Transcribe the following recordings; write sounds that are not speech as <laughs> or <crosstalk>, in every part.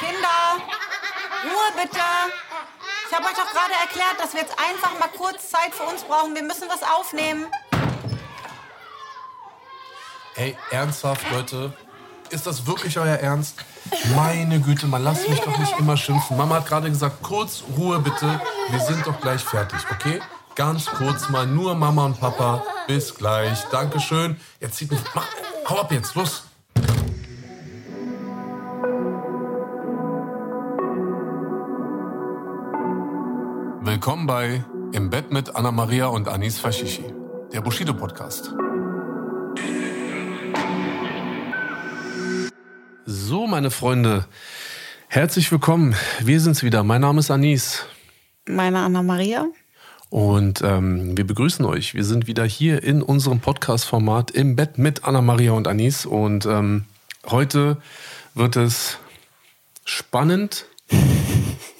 Kinder, Ruhe bitte. Ich habe euch doch gerade erklärt, dass wir jetzt einfach mal kurz Zeit für uns brauchen. Wir müssen was aufnehmen. Ey, ernsthaft, Leute? Ist das wirklich euer Ernst? Meine Güte, man lasst mich doch nicht immer schimpfen. Mama hat gerade gesagt, kurz Ruhe bitte. Wir sind doch gleich fertig, okay? Ganz kurz mal, nur Mama und Papa. Bis gleich. Dankeschön. Jetzt zieht mich. Mach, hau ab jetzt, los. Willkommen bei Im Bett mit Anna Maria und Anis Fashishi, der Bushido Podcast. So, meine Freunde, herzlich willkommen. Wir sind's wieder. Mein Name ist Anis. Meine Anna Maria. Und ähm, wir begrüßen euch. Wir sind wieder hier in unserem Podcast-Format im Bett mit Anna Maria und Anis. Und ähm, heute wird es spannend,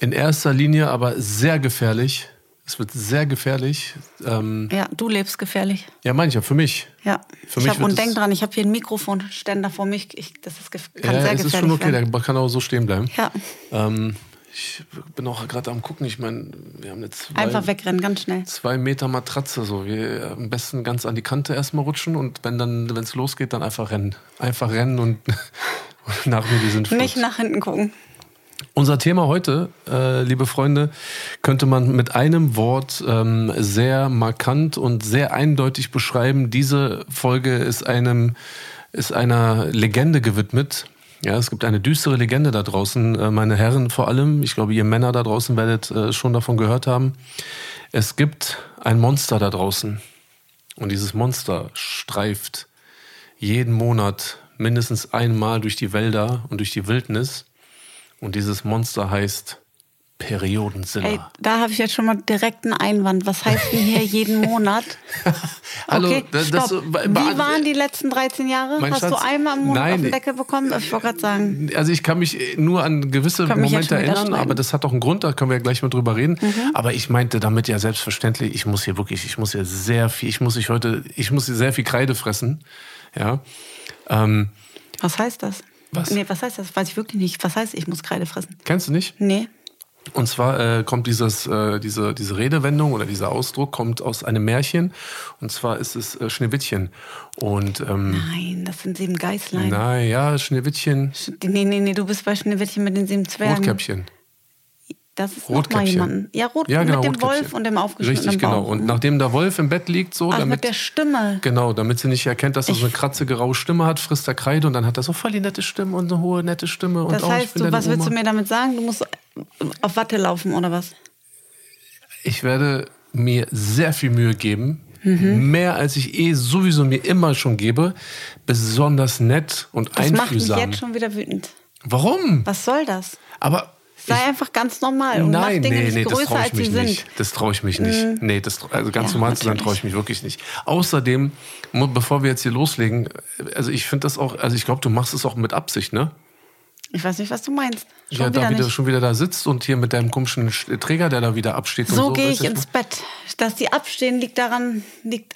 in erster Linie aber sehr gefährlich. Es wird sehr gefährlich. Ähm, Ja, du lebst gefährlich. ja, meine ich ja, für mich. Ja. Für ich mich hab, und denk dran, ich habe hier einen Mikrofonständer vor mich. Ich, das ist kann ja, sehr es gefährlich ist schon okay, werden. der kann auch so stehen bleiben. Ja, Ähm, ich bin auch gerade am gucken. Ich meine, wir haben jetzt zwei, einfach wegrennen, ganz schnell. zwei Meter Matratze. So. Wir am besten ganz an die Kante erstmal rutschen und wenn dann, wenn es losgeht, dann einfach rennen. Einfach rennen und, <laughs> nach mir die sind. Nicht nach hinten gucken. Unser Thema heute, äh, liebe Freunde, könnte man mit einem Wort ähm, sehr markant und sehr eindeutig beschreiben. Diese Folge ist einem ist einer Legende gewidmet. Ja, es gibt eine düstere Legende da draußen, äh, meine Herren vor allem. Ich glaube, ihr Männer da draußen werdet äh, schon davon gehört haben. Es gibt ein Monster da draußen. Und dieses Monster streift jeden Monat mindestens einmal durch die Wälder und durch die Wildnis. Und dieses Monster heißt Periodensinner. Ey, da habe ich jetzt schon mal direkt einen Einwand. Was heißt denn hier <laughs> jeden Monat? <laughs> Hallo, okay, das- das- stopp. be- Wie waren die letzten 13 Jahre? Hast Schatz, du einmal im Monat nein. auf den Deckel bekommen? Ich wollte gerade sagen. Also ich kann mich nur an gewisse Momente erinnern, aber das hat auch einen Grund, da können wir ja gleich mal drüber reden. Mhm. Aber ich meinte damit ja selbstverständlich, ich muss hier wirklich, ich muss hier sehr viel, ich muss ich heute, ich muss hier sehr viel Kreide fressen. Ja. Ähm, Was heißt das? Was? Nee, was heißt das? Weiß ich wirklich nicht. Was heißt, ich muss Kreide fressen? kennst du nicht? Nee. Und zwar äh, kommt dieses, äh, diese, diese Redewendung oder dieser Ausdruck kommt aus einem Märchen. Und zwar ist es äh, Schneewittchen. Und ähm, Nein, das sind sieben Geißlein. naja, Schneewittchen, Nee, nee, nee, du bist bei Schneewittchen mit den sieben Zwergen. Rotkäppchen. Das ist noch mal Rotkäppchen. jemanden. Ja, Rot Ja, genau, mit dem. Wolf und dem aufgeschnittenen Richtig, genau. Bauch. Und nachdem der Wolf im Bett liegt, so, Ach, damit. mit der Stimme. Genau, damit sie nicht erkennt, dass er so eine kratzige, raue Stimme hat, frisst er Kreide und dann hat er so voll die nette Stimme und eine hohe, nette Stimme. Und Das ich heißt, du, was willst du mir damit sagen? Du musst auf Watte laufen oder was? Ich werde mir sehr viel Mühe geben. Mhm. Mehr als ich eh sowieso mir immer schon gebe. Besonders nett und Das macht mich einfühlsam. jetzt schon wieder wütend. Warum? Was soll das? Aber. Sei ich- einfach ganz normal und mach Nein, Dinge nee, nicht nee, das größer, traue ich als mich sie nicht. sind. Mhm. Das traue ich mich nicht. Nee, das, also ganz Ja, normal zu sein, traue ich mich wirklich nicht. Außerdem, bevor wir jetzt hier loslegen, also ich finde das auch, also ich glaube, du machst es auch mit Absicht, ne? Ich weiß nicht, was du meinst. Schon ja, wieder da wieder, nicht. schon wieder da sitzt und hier mit deinem komischen Sch- Träger, der da wieder absteht. So so gehe ich ins Bett. Dass die abstehen, liegt daran, liegt,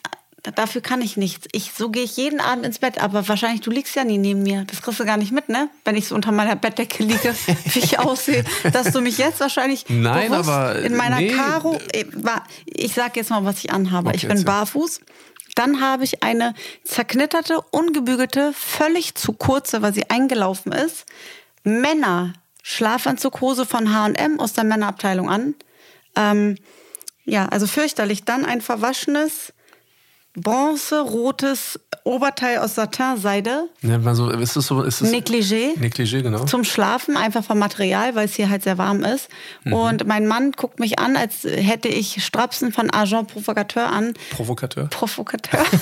dafür kann ich nichts. Ich, so gehe ich jeden Abend ins Bett, aber wahrscheinlich, du liegst ja nie neben mir. Das kriegst du gar nicht mit, ne? Wenn ich so unter meiner Bettdecke liege, <laughs> wie ich aussehe. Dass du mich jetzt wahrscheinlich Nein, bewusst aber, in meiner nee. Karo, ich, war- ich sag jetzt mal, was ich anhabe. Okay, ich bin barfuß. Dann habe ich eine zerknitterte, ungebügelte, völlig zu kurze, weil sie eingelaufen ist, Männer Schlafanzughose von H&M aus der Männerabteilung an. Ähm, ja, also fürchterlich. Dann ein verwaschenes, bronzerotes Oberteil aus Satinseide. Nennt man so, ist das so, ist das Negligé. Negligé, genau. Zum Schlafen, einfach vom Material, weil es hier halt sehr warm ist. Mhm. Und mein Mann guckt mich an, als hätte ich Strapsen von Agent Provocateur an. Provokateur. Provocateur. <laughs>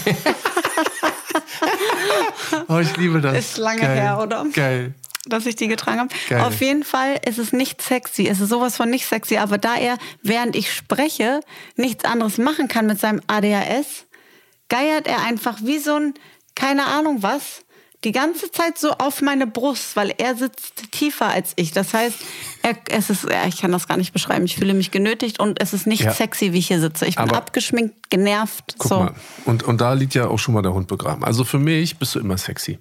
Oh, ich liebe das. Ist lange Geil. her, oder? Geil. dass ich die getragen habe. Geil. Auf jeden Fall ist es nicht sexy. Es ist sowas von nicht sexy. Aber da er, während ich spreche, nichts anderes machen kann mit seinem ADHS, geiert er einfach wie so ein, keine Ahnung was, die ganze Zeit so auf meine Brust, weil er sitzt tiefer als ich. Das heißt, er, es ist, ja, ich kann das gar nicht beschreiben. Ich fühle mich genötigt und es ist nicht Ja. sexy, wie ich hier sitze. Ich bin Aber- abgeschminkt, genervt. Guck so. mal. Und, und da liegt ja auch schon mal der Hund begraben. Also für mich bist du immer sexy.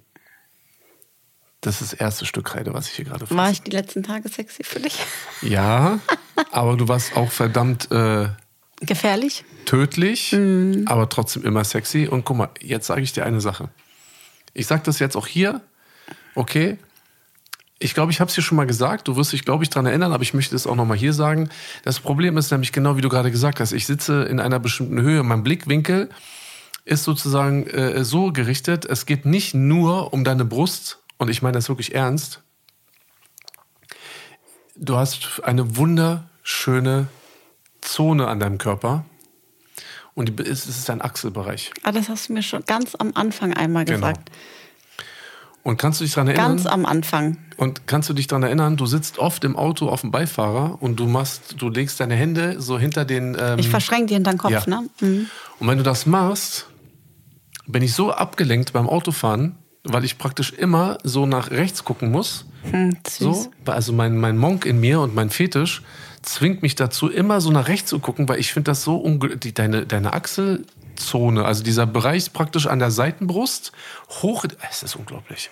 Das ist das erste Stück Kreide, was ich hier gerade War ich die letzten Tage sexy für dich? Ja, aber du warst auch verdammt äh, Gefährlich? tödlich, aber trotzdem immer sexy. Und guck mal, jetzt sage ich dir eine Sache. Ich sage das jetzt auch hier, okay? Ich glaube, ich habe es dir schon mal gesagt. Du wirst dich, glaube ich, daran erinnern, aber ich möchte es auch nochmal hier sagen. Das Problem ist nämlich genau, wie du gerade gesagt hast. Ich sitze in einer bestimmten Höhe. Mein Blickwinkel ist sozusagen äh, so gerichtet. Es geht nicht nur um deine Brust. Und ich meine das wirklich ernst. Du hast eine wunderschöne Zone an deinem Körper. Und es ist dein Achselbereich. Ah, das hast du mir schon ganz am Anfang einmal Genau. gesagt. Und kannst du dich daran erinnern? Ganz am Anfang. Und kannst du dich daran erinnern, du sitzt oft im Auto auf dem Beifahrer und du machst, du legst deine Hände so hinter den. Ähm, Ich verschränke die hinter den Kopf, ja. ne? Mhm. und wenn du das machst, bin ich so abgelenkt beim Autofahren, weil ich praktisch immer so nach rechts gucken muss. Hm. So, also mein, mein Monk in mir und mein Fetisch zwingt mich dazu, immer so nach rechts zu gucken, weil ich finde das so die, deine, deine Achselzone, also dieser Bereich praktisch an der Seitenbrust, hoch, es ist unglaublich.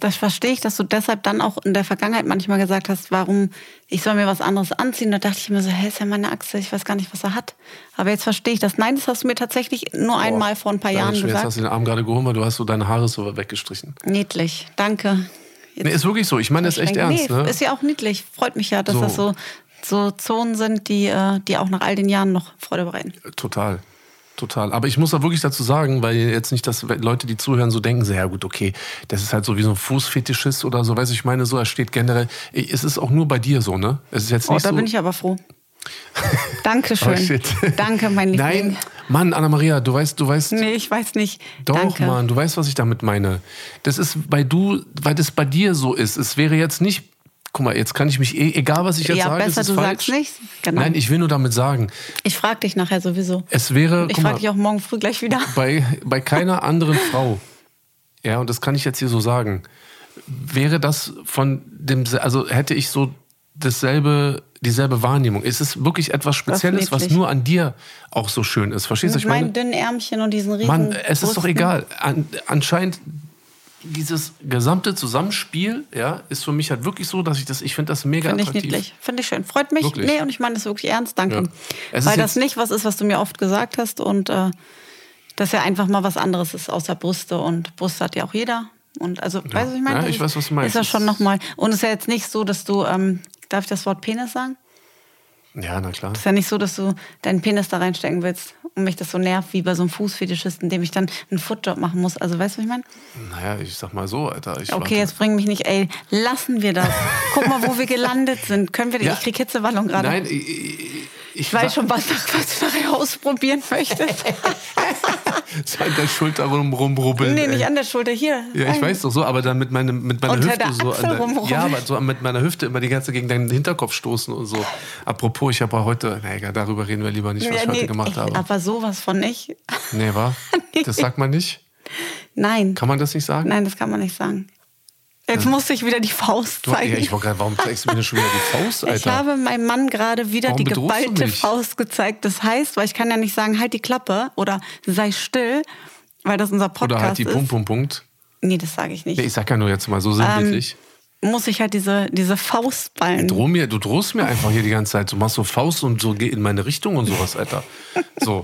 Das verstehe ich, dass du deshalb dann auch in der Vergangenheit manchmal gesagt hast, warum ich soll mir was anderes anziehen. Da dachte ich mir so, hä, ist ja meine Achse, ich weiß gar nicht, was er hat. Aber jetzt verstehe ich das. Nein, das hast du mir tatsächlich nur einmal vor ein paar Jahren Dankeschön, Jetzt hast gesagt. du den Arm gerade gehoben, weil du hast so deine Haare so weggestrichen. Niedlich, danke. Jetzt Nee, ist wirklich so. Ich meine das echt ernst. Nee, Ne? ist ja auch niedlich. Freut mich ja, dass So. das so, so Zonen sind, die, äh, die auch nach all den Jahren noch Freude bereiten. Total. Total. Aber ich muss da wirklich dazu sagen, weil jetzt nicht, dass Leute, die zuhören, so denken, so, ja gut, okay, das ist halt so wie so ein Fußfetischist oder so, weiß ich meine, so, er steht generell. Es ist auch nur bei dir so, ne? Es ist jetzt Oh, nicht da so. bin ich aber froh. <laughs> Dankeschön. Oh. Danke, mein Liebling. Nein, Mann, Anna-Maria, du weißt, du weißt. Nee, ich weiß nicht. Doch, Danke. Mann, du weißt, was ich damit meine. Das ist, weil du, weil das bei dir so ist. Es wäre jetzt nicht, guck mal, jetzt kann ich mich, eh, egal was ich jetzt Ja, sage, besser, es ist du falsch. sagst nichts. Genau. Nein, ich will nur damit sagen, Ich frage dich nachher sowieso. es wäre, Ich frage dich auch morgen früh gleich wieder. bei, bei keiner anderen Frau, ja, und das kann ich jetzt hier so sagen, wäre das von dem, also hätte ich so dasselbe, dieselbe Wahrnehmung. Es ist wirklich etwas Spezielles, was nur an dir auch so schön ist. Verstehst du, ich meine? meinen dünnen Ärmchen und diesen riesen Mann, es ist doch egal. An, anscheinend dieses gesamte Zusammenspiel, ja, ist für mich halt wirklich so, dass ich das, ich finde das mega Finde ich attraktiv. niedlich. Finde ich schön. Freut mich. Wirklich. Nee, und ich meine das wirklich ernst. Danke. Ja. Weil das nicht was ist, was du mir oft gesagt hast. Und äh, das ja einfach mal was anderes ist außer Brüste. Und Brüste hat ja auch jeder. Und also, weißt du, was ich meine? Ja, ich weiß, was du meinst. Ist ja schon nochmal. Und es ist ja jetzt nicht so, dass du, ähm, darf ich das Wort Penis sagen? Ja, na klar. Es ist ja nicht so, dass du deinen Penis da reinstecken willst und mich das so nervt wie bei so einem Fußfetischisten, dem ich dann einen Footjob machen muss. Also weißt du, was ich meine? Naja, ich sag mal so, Alter. Okay, warte. jetzt bring mich nicht, ey, lassen wir das. Guck mal, wo wir gelandet sind. Können wir, Ja. ich krieg Hitzewallung gerade. Nein, ich, ich, Ich weiß schon, was, was du nachher ausprobieren möchtest. <laughs> So an der Schulter rum, rumrubbeln. nee, ey. nicht an der Schulter, hier. Ja, ich Ein- weiß doch so, aber dann mit, meinem, mit meiner Unter Hüfte so. Der, rumrubbeln. ja, aber so mit meiner Hüfte immer die ganze gegen deinen Hinterkopf stoßen und so. Apropos, ich habe heute, na egal, darüber reden wir lieber nicht, was Ja, ich heute nee, gemacht ich, habe. Aber sowas von nicht. Nee, war? <laughs> Das sagt man nicht? Nein. Kann man das nicht sagen? Nein, das kann man nicht sagen. Jetzt musste ich wieder die Faust Du, ja, zeigen. ich gerade, warum zeigst du mir schon wieder die Faust, <laughs> Alter? Ich habe meinem Mann gerade wieder Warum die geballte? Faust gezeigt. Das heißt, weil ich kann ja nicht sagen, halt die Klappe oder sei still, weil das unser Podcast Oder halt die ist. Punkt, Punkt, Punkt. Nee, das sage ich nicht. Nee, ich sag ja nur jetzt mal so sinnbildlich. Muss ich halt diese, diese Faustballen. Droh mir, du drohst mir einfach hier die ganze Zeit. Du machst so Faust und so geh in meine Richtung und sowas, Alter. So.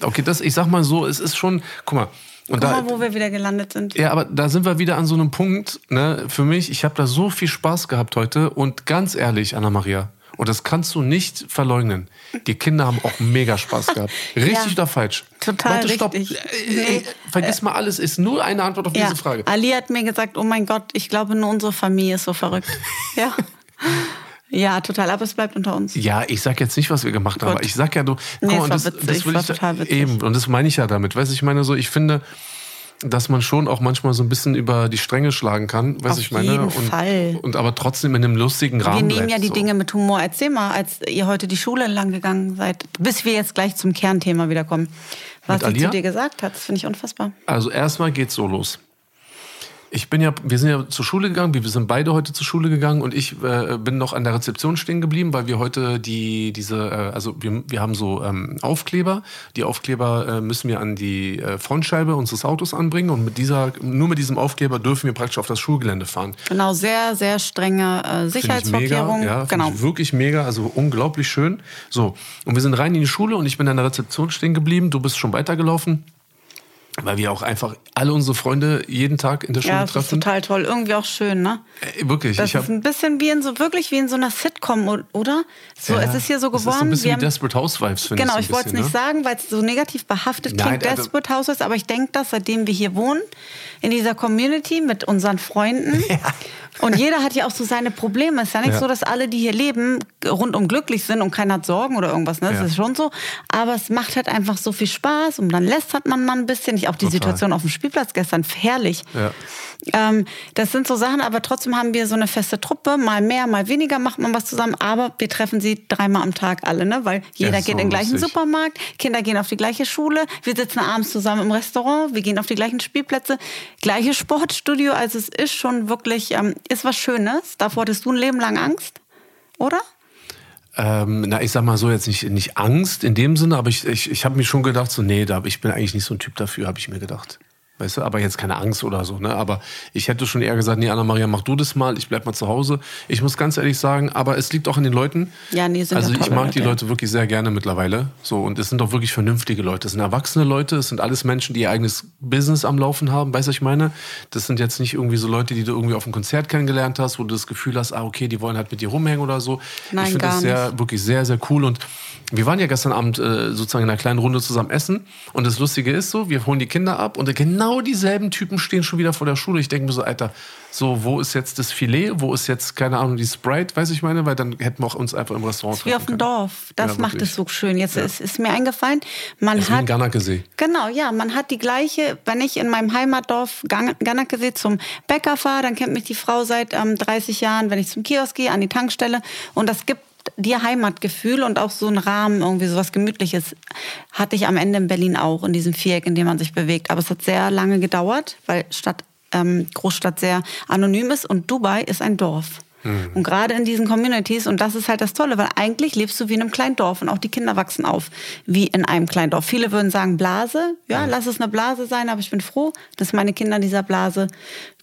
Okay, das, ich sag mal so, es ist schon, guck mal. Und Guck da, mal, wo wir wieder gelandet sind. Ja, aber da sind wir wieder an so einem Punkt, ne, für mich, ich habe da so viel Spaß gehabt heute und ganz ehrlich, Anna-Maria, und das kannst du nicht verleugnen. Die Kinder haben auch mega Spaß gehabt. <laughs> Richtig Ja. oder falsch? Total Warte, stopp. richtig. Äh, äh, vergiss mal alles, ist nur eine Antwort auf Ja, diese Frage. Ali hat mir gesagt, oh mein Gott, ich glaube nur unsere Familie ist so verrückt. <laughs> ja. Ja, total, aber es bleibt unter uns. Ja, ich sag jetzt nicht, was wir gemacht haben, Gut. ich sag ja, du, guck Nee, das, witzig, das will ich total witzig. eben und das meine ich ja damit. Weißt du, ich meine so, ich finde, dass man schon auch manchmal so ein bisschen über die Stränge schlagen kann, weißt Auf ich meine, jeden und, Fall. und aber trotzdem in einem lustigen Wir Rahmen nehmen ja bleibt, die so. Dinge mit Humor. Erzähl mal, als ihr heute die Schule lang gegangen seid, bis wir jetzt gleich zum Kernthema wieder kommen, was sie zu dir gesagt hat. Das finde ich unfassbar. Also erstmal geht's so los. Ich bin ja, wir sind ja zur Schule gegangen, wir sind beide heute zur Schule gegangen und ich äh, bin noch an der Rezeption stehen geblieben, weil wir heute die, diese, äh, also wir, wir haben so ähm, Aufkleber. Die Aufkleber äh, müssen wir an die äh, Frontscheibe unseres Autos anbringen und mit dieser, nur mit diesem Aufkleber dürfen wir praktisch auf das Schulgelände fahren. Genau, sehr, sehr strenge äh, Sicherheitsvorkehrungen. Mega, ja, genau. wirklich mega, also unglaublich schön. So, und wir sind rein in die Schule und ich bin an der Rezeption stehen geblieben. Du bist schon weitergelaufen. Weil wir auch einfach alle unsere Freunde jeden Tag in der Schule ja, das treffen. ist total toll. Irgendwie auch schön, ne? Äh, wirklich. Das ich ist ein bisschen wie in so, wirklich wie in so einer Sitcom, oder? So, Ja, es ist hier so das geworden. ist so ein bisschen wie haben- Desperate Housewives, finde Genau, ich. ich so ein wollte es nicht ne? sagen, weil es so negativ behaftet Nein, klingt, also- Desperate Houses, aber ich denke das, seitdem wir hier wohnen, in dieser Community mit unseren Freunden. <laughs> Und jeder hat ja auch so seine Probleme. Es ist ja nicht Ja. so, dass alle, die hier leben, rundum glücklich sind und keiner hat Sorgen oder irgendwas. Ne? Das Ja. ist schon so. Aber es macht halt einfach so viel Spaß und dann lästert man mal ein bisschen. Ich, auch die Total. Situation auf dem Spielplatz gestern, herrlich. Ja. Ähm, das sind so Sachen, aber trotzdem haben wir so eine feste Truppe. Mal mehr, mal weniger macht man was zusammen. Aber wir treffen sie dreimal am Tag alle, ne? weil jeder geht so in den gleichen lustig. Supermarkt, Kinder gehen auf die gleiche Schule, wir sitzen abends zusammen im Restaurant, wir gehen auf die gleichen Spielplätze, gleiches Sportstudio. Also es ist schon wirklich, ähm, ist was Schönes. Davor hattest du ein Leben lang Angst, oder? Ähm, na, ich sag mal so, jetzt nicht, nicht Angst in dem Sinne, aber ich, ich, ich habe mir schon gedacht, so, nee, da, ich bin eigentlich nicht so ein Typ dafür, habe ich mir gedacht. Weißt du, aber jetzt keine Angst oder so, ne? Aber ich hätte schon eher gesagt, nee, Anna-Maria, mach du das mal, ich bleib mal zu Hause. Ich muss ganz ehrlich sagen, aber es liegt auch an den Leuten. Ja, nee, sind Also ich mag die Leute. Wirklich sehr gerne mittlerweile. So, und es sind auch wirklich vernünftige Leute. Es sind erwachsene Leute, es sind alles Menschen, die ihr eigenes Business am Laufen haben, weißt du, was ich meine? Das sind jetzt nicht irgendwie so Leute, die du irgendwie auf einem Konzert kennengelernt hast, wo du das Gefühl hast, ah, okay, die wollen halt mit dir rumhängen oder so. Nein, ich finde das sehr, wirklich sehr, sehr cool. Und wir waren ja gestern Abend äh, sozusagen in einer kleinen Runde zusammen essen. Und das Lustige ist so, wir holen die Kinder ab und genau dieselben Typen stehen schon wieder vor der Schule. Ich denke mir so, Alter, so, wo ist jetzt das Filet? Wo ist jetzt, keine Ahnung, die Sprite, weiß ich meine? Weil dann hätten wir auch uns einfach im Restaurant Wie auf dem. Dorf. Das Ja, macht es so schön. Jetzt ist, ist mir eingefallen, man ein hat Ganakesee. Genau, ja, man hat die gleiche, wenn ich in meinem Heimatdorf Gan- Ganakesee zum Bäcker fahre, dann kennt mich die Frau seit ähm, 30 Jahren, wenn ich zum Kiosk gehe, an die Tankstelle und das gibt dir Heimatgefühl und auch so einen Rahmen, irgendwie sowas Gemütliches, hatte ich am Ende in Berlin auch, in diesem Viereck, in dem man sich bewegt. Aber es hat sehr lange gedauert, weil Stadt, ähm, Großstadt sehr anonym ist und Dubai ist ein Dorf. Und gerade in diesen Communities, und das ist halt das Tolle, weil eigentlich lebst du wie in einem kleinen Dorf und auch die Kinder wachsen auf wie in einem kleinen Dorf. Viele würden sagen Blase, ja, lass es eine Blase sein, aber ich bin froh, dass meine Kinder in dieser Blase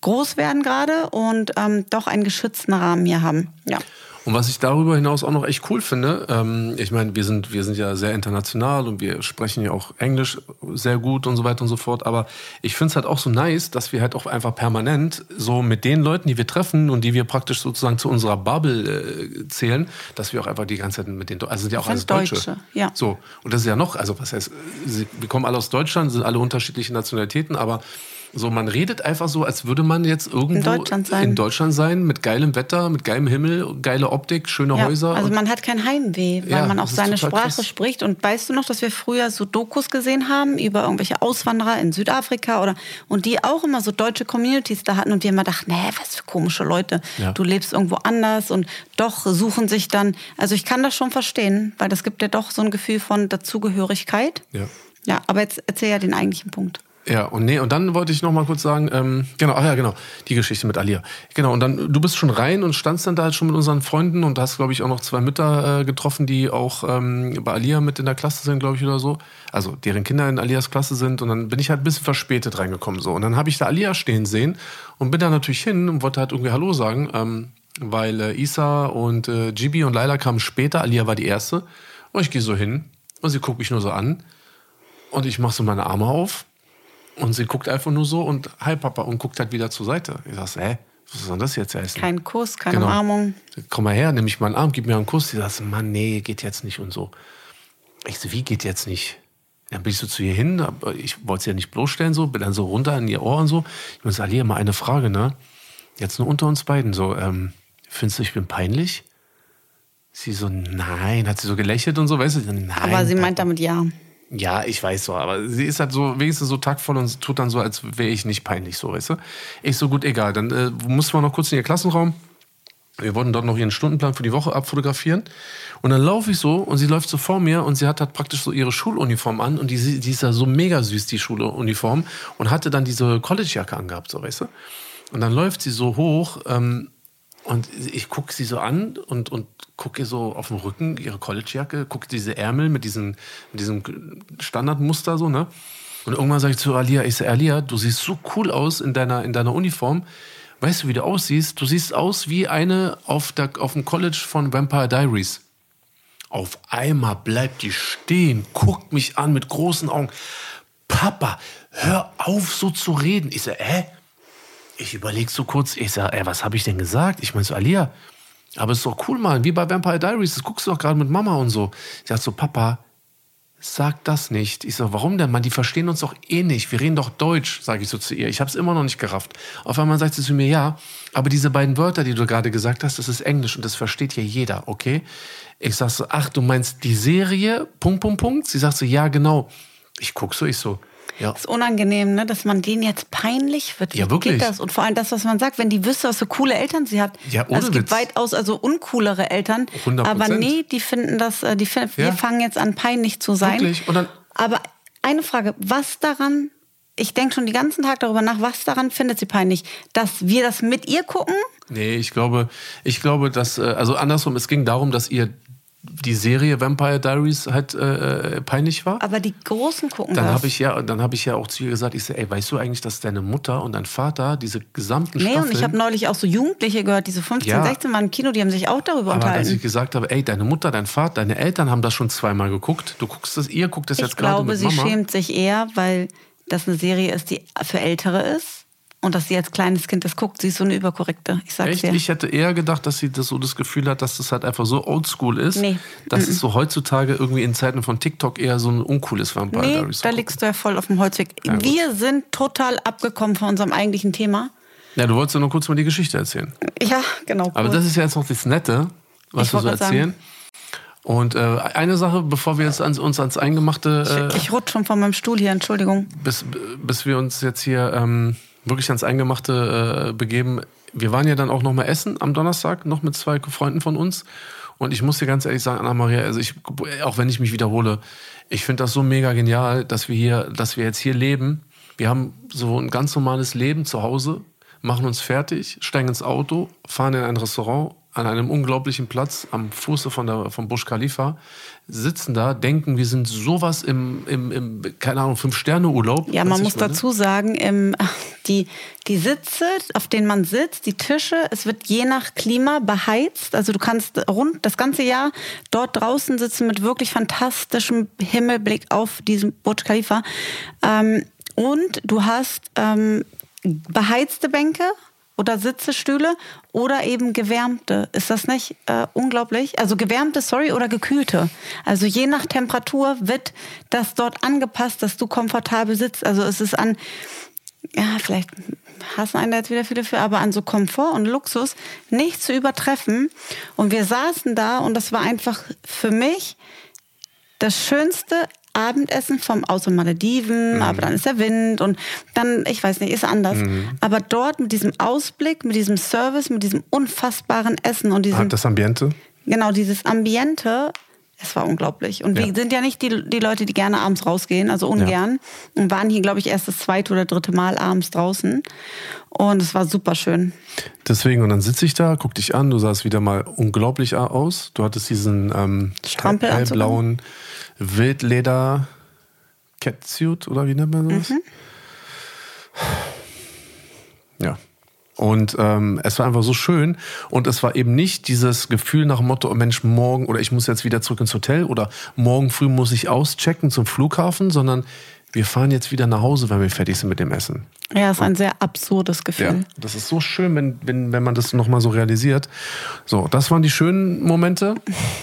groß werden gerade und ähm, doch einen geschützten Rahmen hier haben. Ja. Und was ich darüber hinaus auch noch echt cool finde, ähm, ich meine, wir sind, wir sind ja sehr international und wir sprechen ja auch Englisch sehr gut und so weiter und so fort. Aber ich finde es halt auch so nice, dass wir halt auch einfach permanent so mit den Leuten, die wir treffen und die wir praktisch sozusagen zu unserer Bubble äh, zählen, dass wir auch einfach die ganze Zeit mit den, also sind ja auch alles Deutsche. Deutsche, ja. So. Und das ist ja noch, also was heißt, wir kommen alle aus Deutschland, sind alle unterschiedliche Nationalitäten, aber so, man redet einfach so, als würde man jetzt irgendwo In Deutschland sein. in Deutschland sein, mit geilem Wetter, mit geilem Himmel, geile Optik, schöne Ja, Häuser. also man hat kein Heimweh, weil Ja, man auch seine Sprache krass. spricht. Und weißt du noch, dass wir früher so Dokus gesehen haben über irgendwelche Auswanderer in Südafrika oder und die auch immer so deutsche Communities da hatten und wir immer dachten, nee, was für komische Leute. Ja. Du lebst irgendwo anders und doch suchen sich dann. Also ich kann das schon verstehen, weil das gibt ja doch so ein Gefühl von Dazugehörigkeit. ja. Ja, aber jetzt erzähl ja den eigentlichen Punkt. Ja, und nee, und dann wollte ich noch mal kurz sagen, ähm, genau, ach ja, genau, die Geschichte mit Alia. Genau, und dann, du bist schon rein und standst dann da halt schon mit unseren Freunden und hast, glaube ich, auch noch zwei Mütter äh, getroffen, die auch ähm, bei Alia mit in der Klasse sind, glaube ich, oder so. Also, deren Kinder in Alias Klasse sind. Und dann bin ich halt ein bisschen verspätet reingekommen, so. Und dann habe ich da Alia stehen sehen und bin da natürlich hin und wollte halt irgendwie Hallo sagen, ähm, weil äh, Isa und äh, Gibi und Laila kamen später, Alia war die erste. Und ich gehe so hin und sie guckt mich nur so an und ich mache so meine Arme auf und sie guckt einfach nur so und hi Papa und guckt halt wieder zur Seite. Ich sag, hä, was soll das jetzt heißen? Kein Kuss, keine Genau. Umarmung. Komm mal her, nimm mich mal einen Arm, gib mir einen Kuss. Sie sagt, Mann, nee, geht jetzt nicht und so. Ich so, wie geht jetzt nicht? Dann bin ich so zu ihr hin, aber ich wollte sie ja nicht bloßstellen, so, bin dann so runter in ihr Ohr und so. Ich muss Alia mal eine Frage, ne? Jetzt nur unter uns beiden, so, ähm, findest du, ich bin peinlich? Sie so, nein, hat sie so gelächelt und so, weißt du? Nein, Aber sie meint damit ja. Ja, ich weiß so, aber sie ist halt so wenigstens so taktvoll und tut dann so, als wäre ich nicht peinlich, so, weißt du? Ich so, gut, egal. Dann äh, mussten wir noch kurz in ihr Klassenraum. Wir wollten dort noch ihren Stundenplan für die Woche abfotografieren. Und dann laufe ich so und sie läuft so vor mir und sie hat halt praktisch so ihre Schuluniform an und die, die ist ja so mega süß, die Schuluniform. Und hatte dann diese Collegejacke angehabt, so, weißt du? Und dann läuft sie so hoch ähm, und ich gucke sie so an und, und gucke ihr so auf dem Rücken, ihre Collegejacke, gucke diese Ärmel mit, diesen, mit diesem Standardmuster so, ne? Und irgendwann sage ich zu Alia, ich sage, Alia, du siehst so cool aus in deiner, in deiner Uniform. Weißt du, wie du aussiehst? Du siehst aus wie eine auf, der, auf dem College von Vampire Diaries. Auf einmal bleibt die stehen, guckt mich an mit großen Augen. Papa, hör auf so zu reden. Ich sage, hä? Ich überlege so kurz, ich sage, ey, was habe ich denn gesagt? Ich meine so, Alia, aber es ist doch cool, Mann, wie bei Vampire Diaries, das guckst du doch gerade mit Mama und so. Ich sage so, Papa, sag das nicht. Ich so, warum denn, Mann? Die verstehen uns doch eh nicht. Wir reden doch Deutsch, sage ich so zu ihr. Ich habe es immer noch nicht gerafft. Auf einmal sagt sie zu mir, ja, aber diese beiden Wörter, die du gerade gesagt hast, das ist Englisch und das versteht hier jeder, okay? Ich sag so, ach, du meinst die Serie? Punkt, Punkt, Punkt. Sie sagt so, ja, genau. Ich guck so, ich so, ja. ist unangenehm, ne? dass man denen jetzt peinlich wird. Wie Ja, wirklich. Geht das? Und vor allem das, was man sagt, wenn die wüsste, was für coole Eltern sie hat. Ja, ohne also es gibt Witz. weitaus also uncoolere Eltern. 100%. Aber nee, die finden das, äh, die finden, wir Ja. fangen jetzt an, peinlich zu sein. Wirklich. Und dann- aber eine Frage, was daran, ich denke schon den ganzen Tag darüber nach, was daran findet sie peinlich? Dass wir das mit ihr gucken? Nee, ich glaube, ich glaube, dass, äh, also andersrum, es ging darum, dass ihr die Serie Vampire Diaries halt äh, äh, peinlich war. Aber die Großen gucken Dann das. habe ich ja, dann habe ich ja auch zu ihr gesagt, ich so, ey, weißt du eigentlich, dass deine Mutter und dein Vater diese gesamten Nee, Staffeln, und ich habe neulich auch so Jugendliche gehört, diese 15, Ja. 16 waren im Kino, die haben sich auch darüber aber unterhalten. ich gesagt habe, ey, deine Mutter, dein Vater, deine Eltern haben das schon zweimal geguckt. Du guckst das, ihr guckt das Ich jetzt gerade glaube, mit sie Mama. schämt sich eher, weil das eine Serie ist, die für Ältere ist. Und dass sie als kleines Kind das guckt. Sie ist so eine Überkorrekte. Ich sag's Echt? dir. Ich hätte eher gedacht, dass sie das so das Gefühl hat, dass das halt einfach so oldschool ist. Nee. Dass es so heutzutage irgendwie in Zeiten von TikTok eher so ein uncooles Vampire nee, Diaries da liegst du ja voll auf dem Holzweg. gut. Wir sind total abgekommen von unserem eigentlichen Thema. Ja, du wolltest ja nur kurz mal die Geschichte erzählen. Ja, genau. Aber cool. das ist ja jetzt noch das Nette, was Ich wir so erzählen. Und äh, eine Sache, bevor wir jetzt ans, uns ans Eingemachte, äh, ich rutsche schon von meinem Stuhl hier, Entschuldigung. bis, bis wir uns jetzt hier ähm, wirklich ans Eingemachte äh, begeben. Wir waren ja dann auch noch mal essen am Donnerstag, noch mit zwei Freunden von uns. Und ich muss dir ganz ehrlich sagen, Anna-Maria, also ich, auch wenn ich mich wiederhole, ich finde das so mega genial, dass wir hier, dass wir jetzt hier leben. Wir haben so ein ganz normales Leben zu Hause, machen uns fertig, steigen ins Auto, fahren in ein Restaurant an einem unglaublichen Platz am Fuße von der, vom Busch Khalifa, sitzen da, denken, wir sind sowas im, im, im keine Ahnung, Fünf-Sterne-Urlaub. Ja, man muss meine? dazu sagen, im, <laughs> die, die Sitze, auf denen man sitzt, die Tische, es wird je nach Klima beheizt. Also du kannst rund das ganze Jahr dort draußen sitzen mit wirklich fantastischem Himmelblick auf diesem Burj Khalifa. Ähm, und du hast ähm, beheizte Bänke oder Sitzestühle oder eben gewärmte. Ist das nicht äh, unglaublich? Also gewärmte, sorry, oder gekühlte. Also je nach Temperatur wird das dort angepasst, dass du komfortabel sitzt. Also es ist an, ja, vielleicht hassen einen jetzt wieder viele für, aber an so Komfort und Luxus nicht zu übertreffen. Und wir saßen da und das war einfach für mich das schönste Abendessen vom außer Malediven, Mhm. aber dann ist der Wind und dann, ich weiß nicht, ist anders. Mhm. Aber dort mit diesem Ausblick, mit diesem Service, mit diesem unfassbaren Essen und diesem, Hat das Ambiente? genau, dieses Ambiente, es war unglaublich. Und Ja. wir sind ja nicht die, die Leute, die gerne abends rausgehen, also ungern. Und waren hier, glaube ich, erst das zweite oder dritte Mal abends draußen. Und es war super schön. Deswegen, und dann sitze ich da, guck dich an, du sahst wieder mal unglaublich aus. Du hattest diesen ähm, hellblauen Wildleder Catsuit oder wie nennt man das? Mhm. Ja. Und ähm, es war einfach so schön und es war eben nicht dieses Gefühl nach dem Motto, oh Mensch, morgen oder ich muss jetzt wieder zurück ins Hotel oder morgen früh muss ich auschecken zum Flughafen, sondern wir fahren jetzt wieder nach Hause, wenn wir fertig sind mit dem Essen. Ja, ist ein sehr absurdes Ja, Gefühl. das ist so schön, wenn, wenn, wenn man das nochmal so realisiert. So, das waren die schönen Momente.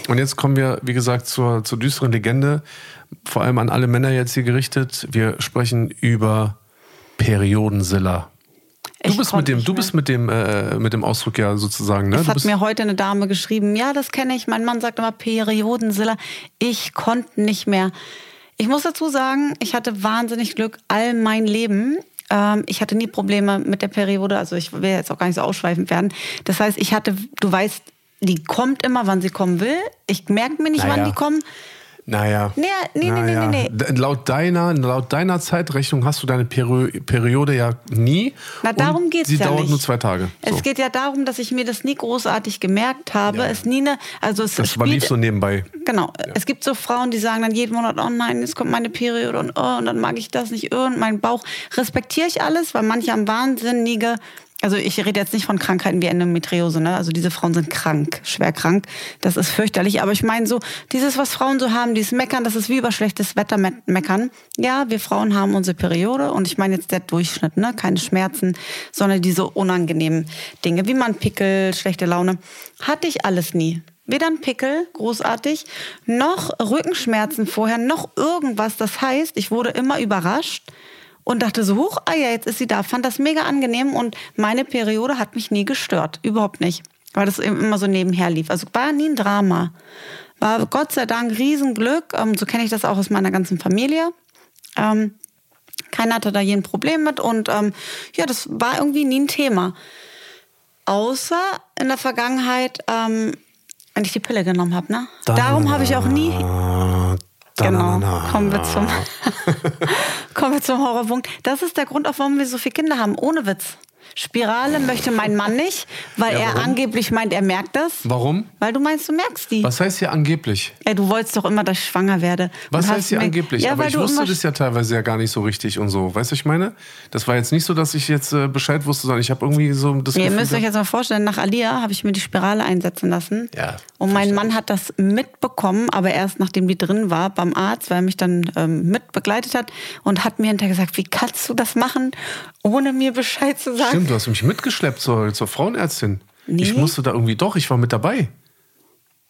Und jetzt kommen wir, wie gesagt, zur, zur düsteren Legende. Vor allem an alle Männer jetzt hier gerichtet. Wir sprechen über Periodensilla. Du bist mit dem, du bist mit dem, äh, mit dem Ausdruck ja sozusagen, ne? Das hat mir heute eine Dame geschrieben. Ja, das kenne ich. Mein Mann sagt immer Periodensilla. Ich konnte nicht mehr. Ich muss dazu sagen, ich hatte wahnsinnig Glück all mein Leben. Ähm, ich hatte nie Probleme mit der Periode. Also ich will jetzt auch gar nicht so ausschweifend werden. Das heißt, ich hatte, du weißt, die kommt immer, wann sie kommen will. Ich merke mir nicht, Naja. wann die kommen. Naja. Nee, nee, nee, naja. nee, nee, D- Laut deiner, laut deiner Zeitrechnung hast du deine Peri Periode ja nie. Na, darum geht's Sie ja dauert nicht. nur zwei Tage. Es So. geht ja darum, dass ich mir das nie großartig gemerkt habe. Ja, ja. Es nie eine, also es Das war lief so nebenbei. Genau. Es gibt so Frauen, die sagen dann jeden Monat, oh nein, jetzt kommt meine Periode und, oh, und dann mag ich das nicht, oh, und mein Bauch. Respektiere ich alles, weil manche haben wahnsinnige, also ich rede jetzt nicht von Krankheiten wie Endometriose, ne? Also diese Frauen sind krank, schwer krank. Das ist fürchterlich. Aber ich meine so, dieses, was Frauen so haben, dieses Meckern, das ist wie über schlechtes Wetter me meckern. Ja, wir Frauen haben unsere Periode und ich meine jetzt der Durchschnitt, ne? Keine Schmerzen, sondern diese unangenehmen Dinge, wie man Pickel, schlechte Laune. Hatte ich alles nie. Weder ein Pickel, großartig, noch Rückenschmerzen vorher, noch irgendwas. Das heißt, ich wurde immer überrascht und dachte so, huch, ah ja, jetzt ist sie da. Fand das mega angenehm und meine Periode hat mich nie gestört. Überhaupt nicht. Weil das eben immer so nebenher lief. Also war nie ein Drama. War Gott sei Dank Riesenglück. Ähm, so kenne ich das auch aus meiner ganzen Familie. Ähm, keiner hatte da je ein Problem mit und ähm, ja, das war irgendwie nie ein Thema. Außer in der Vergangenheit, wenn ich die Pille genommen habe. Ne? Darum habe ich auch nie. Genau. na, na, na. Kommen wir zum <laughs> kommen wir zum Horrorpunkt. Das ist der Grund, auch warum wir so viele Kinder haben. Ohne Witz. Spirale möchte mein Mann nicht, weil Ja, er angeblich meint, er merkt das. Warum? Weil du meinst, du merkst die. Was heißt hier angeblich? Ey, du wolltest doch immer, dass ich schwanger werde. Was heißt hier angeblich? Ja, Aber ich wusste das ja teilweise ja gar nicht so richtig und so. Weißt du, was ich meine? Das war jetzt nicht so, dass ich jetzt äh, Bescheid wusste, sondern ich habe irgendwie so das Ihr Gefühl. müsst euch jetzt mal vorstellen, nach Alia habe ich mir die Spirale einsetzen lassen. Ja, Und mein Mann hat das mitbekommen, aber erst nachdem die drin war beim Arzt, weil er mich dann ähm, mit begleitet hat und hat mir hinterher gesagt, wie kannst du das machen, ohne mir Bescheid zu sagen? Stimmt, du hast mich mitgeschleppt zur, zur Frauenärztin. Nee. Ich musste da irgendwie doch, ich war mit dabei.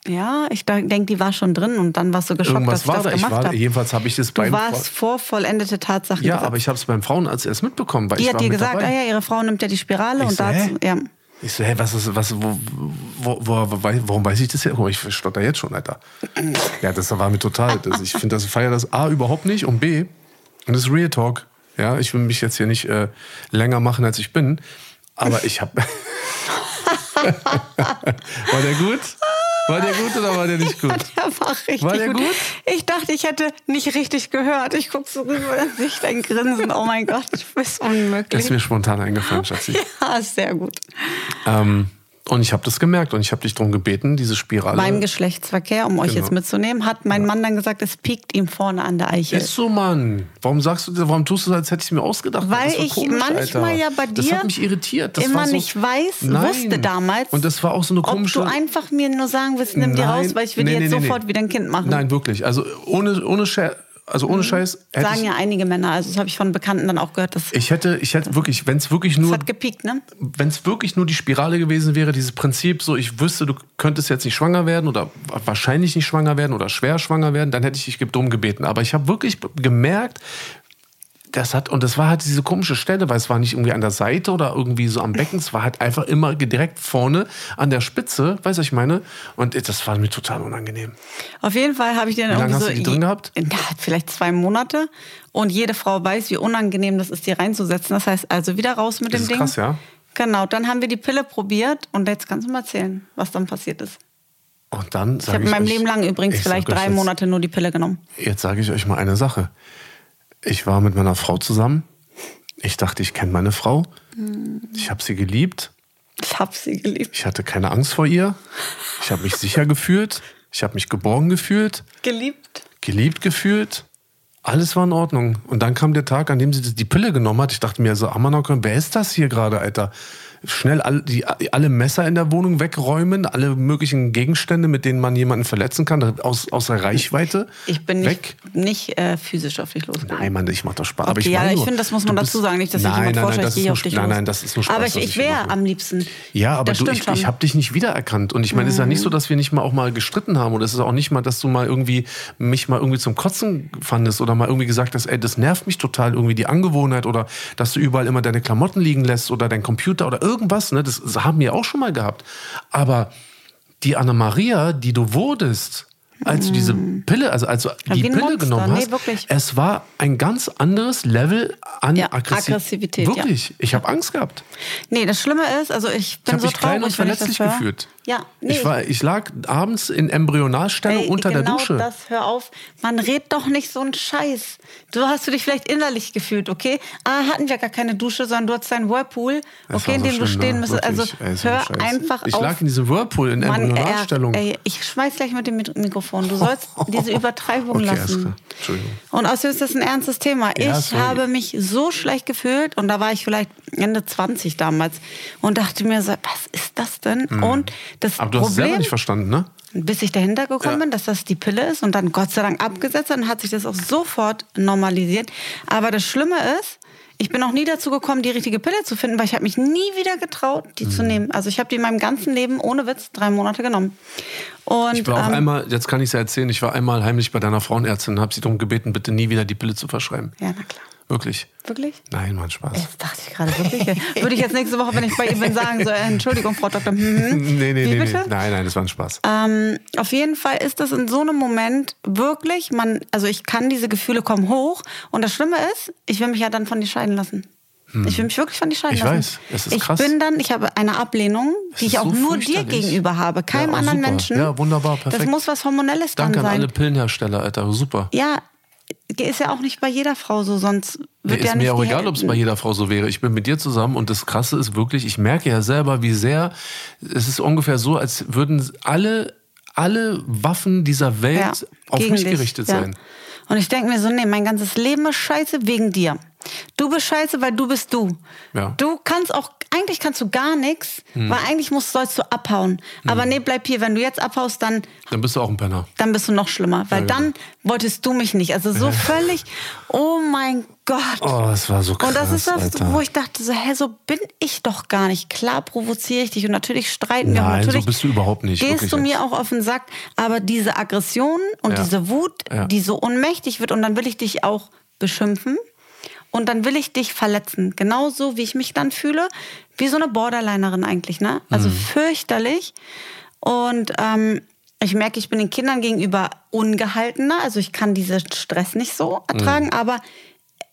Ja, ich denke, die war schon drin und dann warst du geschockt, Irgendwas dass ich war das da. Ich gemacht war, habe. jedenfalls habe ich das Du beim warst vor vollendete Tatsachen. Ja, gesetzt. aber ich habe es beim Frauenarzt erst mitbekommen, weil die ich hat dir gesagt, dabei. ah ja, ihre Frau nimmt ja die Spirale Ich und so, da hä? ja. Ich so, hä, was ist, was, wo, wo, wo, warum weiß ich das jetzt? Ich stotter jetzt schon, Alter. Ja, das war mir total. Das, ich finde das feier das A überhaupt nicht und B, und das ist Real Talk. Ja, ich will mich jetzt hier nicht äh, länger machen, als ich bin. Aber ich habe. <laughs> war der gut? War der gut oder war der nicht gut? <laughs> Der war richtig War der gut. gut? Ich dachte, ich hätte nicht richtig gehört. Ich gucke so rüber und sehe ich dein Grinsen. Oh mein Gott, bist Das unmöglich. ist mir spontan eingefallen, Schatzi. <laughs> Ja, sehr gut. Ähm, und ich habe das gemerkt und ich habe dich darum gebeten, diese Spirale. Beim Geschlechtsverkehr, um euch Genau. jetzt mitzunehmen, hat mein Mann dann gesagt, es piekt ihm vorne an der Eichel. Ist so, Mann. Warum sagst du das? Warum tust du das, als hätte ich es mir ausgedacht? Weil Das ich komisch, manchmal Alter. ja bei Das dir hat mich irritiert. Das immer so, nicht weiß, Nein. wusste damals, Und das war auch so eine Ob komische. du einfach mir nur sagen willst, nimm die raus, weil ich will Nee, die jetzt nee, sofort nee. wieder ein Kind machen. Nein, wirklich. Also ohne, ohne, Scher also ohne Scheiß. Hätte Sagen ich, ja einige Männer, also das habe ich von Bekannten dann auch gehört, das, ich hätte, ich hätte wirklich, wenn es wirklich das nur hat gepiekt, ne? wenn es wirklich nur die Spirale gewesen wäre, dieses Prinzip, so ich wüsste, du könntest jetzt nicht schwanger werden oder wahrscheinlich nicht schwanger werden oder schwer schwanger werden, dann hätte ich dich drum gebeten. Aber ich habe wirklich gemerkt, das hat, und das war halt diese komische Stelle, weil es war nicht irgendwie an der Seite oder irgendwie so am Becken, es war halt einfach immer direkt vorne an der Spitze, weißt du, was ich meine? Und das war mir total unangenehm. Auf jeden Fall habe ich den Wie lange irgendwie hast so du die drin gehabt? Vielleicht zwei Monate. Und jede Frau weiß, wie unangenehm das ist, die reinzusetzen. Das heißt also wieder raus mit Das dem ist Ding. krass, ja. Genau, dann haben wir die Pille probiert und jetzt kannst du mal erzählen, was dann passiert ist. Und dann Ich habe in meinem Leben lang übrigens vielleicht drei jetzt- Monate nur die Pille genommen. Jetzt sage ich euch mal eine Sache. Ich war mit meiner Frau zusammen. Ich dachte, ich kenne meine Frau. Ich habe sie geliebt. Ich habe sie geliebt. Ich hatte keine Angst vor ihr. Ich habe mich sicher gefühlt. Ich habe mich geborgen gefühlt, Geliebt? geliebt gefühlt. Alles war in Ordnung. Und dann kam der Tag, an dem sie die Pille genommen hat. Ich dachte mir so, Amanokon, wer ist das hier gerade, Alter? Schnell alle, die, alle Messer in der Wohnung wegräumen, alle möglichen Gegenstände, mit denen man jemanden verletzen kann, aus, außer Reichweite. Ich bin weg. nicht, nicht äh, physisch auf dich losgegangen. Nein, Mann, ich mach doch Spaß. aber Okay, ich ja, ich finde, das muss man dazu sagen. Nicht, dass ich nein, jemand nein, vorstelle, nein, ich gehe auf dich nein, los. nein, das ist nur Spaß. Aber ich, ich wäre mache. am liebsten. Ja, aber Das du, ich, ich habe dich nicht wiedererkannt. Und ich meine, es ist ja nicht so, dass wir nicht mal auch mal gestritten haben. Und es ist auch nicht mal, dass du mal irgendwie mich mal irgendwie zum Kotzen fandest oder mal irgendwie gesagt hast, ey, das nervt mich total, irgendwie die Angewohnheit oder dass du überall immer deine Klamotten liegen lässt oder dein Computer oder irgendwas. Ne? Das haben wir auch schon mal gehabt. Aber die Anna-Maria, die du wurdest, als du diese Pille, also als du die Pille Monster. genommen Nee, hast, wirklich. es war ein ganz anderes Level an Ja, Aggressi- Aggressivität, ja. Wirklich, ich habe Angst gehabt. Nee, das Schlimme ist, also ich bin hab so mich klein traurig, und ich verletzlich gefühlt. Ja, nee, ich, war, ich lag abends in Embryonalstellung Ey, unter genau der Dusche. das, hör auf. Man redet doch nicht so einen Scheiß. Du hast du dich vielleicht innerlich gefühlt, okay? Ah, hatten wir gar keine Dusche, sondern du hattest deinen Whirlpool, Das okay, in so dem du stehen ne? müsstest. Also ey, so hör Scheiß. einfach Ich auf. lag in diesem Whirlpool in Mann, Embryonalstellung. ey, ich schmeiß gleich mit dem Mik- Mikrofon. Du sollst <laughs> diese Übertreibung Okay, lassen. Entschuldigung. Und außerdem ist das ein ernstes Thema. Ja, ich sorry. habe mich so schlecht gefühlt und da war ich vielleicht Ende 20 damals und dachte mir so, was ist das denn? Und das Mhm. Aber du hast es selber Problem, nicht verstanden, ne? bis ich dahinter gekommen Ja. bin, dass das die Pille ist und dann Gott sei Dank abgesetzt hat, dann hat sich das auch sofort normalisiert. Aber das Schlimme ist, ich bin auch nie dazu gekommen, die richtige Pille zu finden, weil ich habe mich nie wieder getraut, die Mhm. zu nehmen. Also ich habe die in meinem ganzen Leben ohne Witz drei Monate genommen. Und Ich war auch ähm, einmal, jetzt kann ich es ja erzählen, ich war einmal heimlich bei deiner Frauenärztin und habe sie darum gebeten, bitte nie wieder die Pille zu verschreiben. ja, na klar. Wirklich. Wirklich? Nein, Mann, Spaß. Jetzt dachte ich gerade wirklich. Würde ich jetzt nächste Woche, wenn ich bei ihr bin, sagen so, äh, Entschuldigung, Frau Doktor. Hm, hm. <laughs> Nee, nee, nee, nee. Nein, nein, das war ein Spaß. Ähm, auf jeden Fall ist das in so einem Moment wirklich, man, also ich kann diese Gefühle kommen hoch und das Schlimme ist, ich will mich ja dann von dir scheiden lassen. Ich will mich wirklich von dir scheiden Ich lassen. weiß, es ist ich krass. bin dann, ich habe eine Ablehnung, die ich auch so nur dir gegenüber habe, keinem Ja, anderen super. Menschen. Ja, wunderbar, Das perfekt. muss was Hormonelles Danke dann an sein. alle Pillenhersteller, Alter. Super. Ja, ist ja auch nicht bei jeder Frau so, sonst Mir wird ist ja mir nicht auch egal, ob es bei jeder Frau so wäre. Ich bin mit dir zusammen und das Krasse ist wirklich, ich merke ja selber, wie sehr, es ist ungefähr so, als würden alle, alle Waffen dieser Welt Ja, auf mich dich, gerichtet ja. sein. Und ich denke mir so, nee, mein ganzes Leben ist scheiße wegen dir. Du bist scheiße, weil du bist du. Ja. Du kannst auch, eigentlich kannst du gar nichts, Hm. weil eigentlich musst, sollst du abhauen. Aber nee, bleib hier. Wenn du jetzt abhaust, dann, Dann bist du auch ein Penner. dann bist du noch schlimmer. Weil Ja, genau. dann wolltest du mich nicht. Also so völlig, oh mein Gott. Oh, das war so krass, Und das ist das, Alter. wo ich dachte, so, hä, so bin ich doch gar nicht. Klar provoziere ich dich und natürlich streiten wir. Nein, so natürlich bist du überhaupt nicht, Gehst du mir jetzt. auch auf den Sack. Aber diese Aggression und Ja. diese Wut, die so ohnmächtig wird und dann will ich dich auch beschimpfen. Und dann will ich dich verletzen. Genauso wie ich mich dann fühle, wie so eine Borderlinerin eigentlich, ne? Also Mhm. fürchterlich. Und ähm, ich merke, ich bin den Kindern gegenüber ungehaltener. Also ich kann diesen Stress nicht so ertragen, aber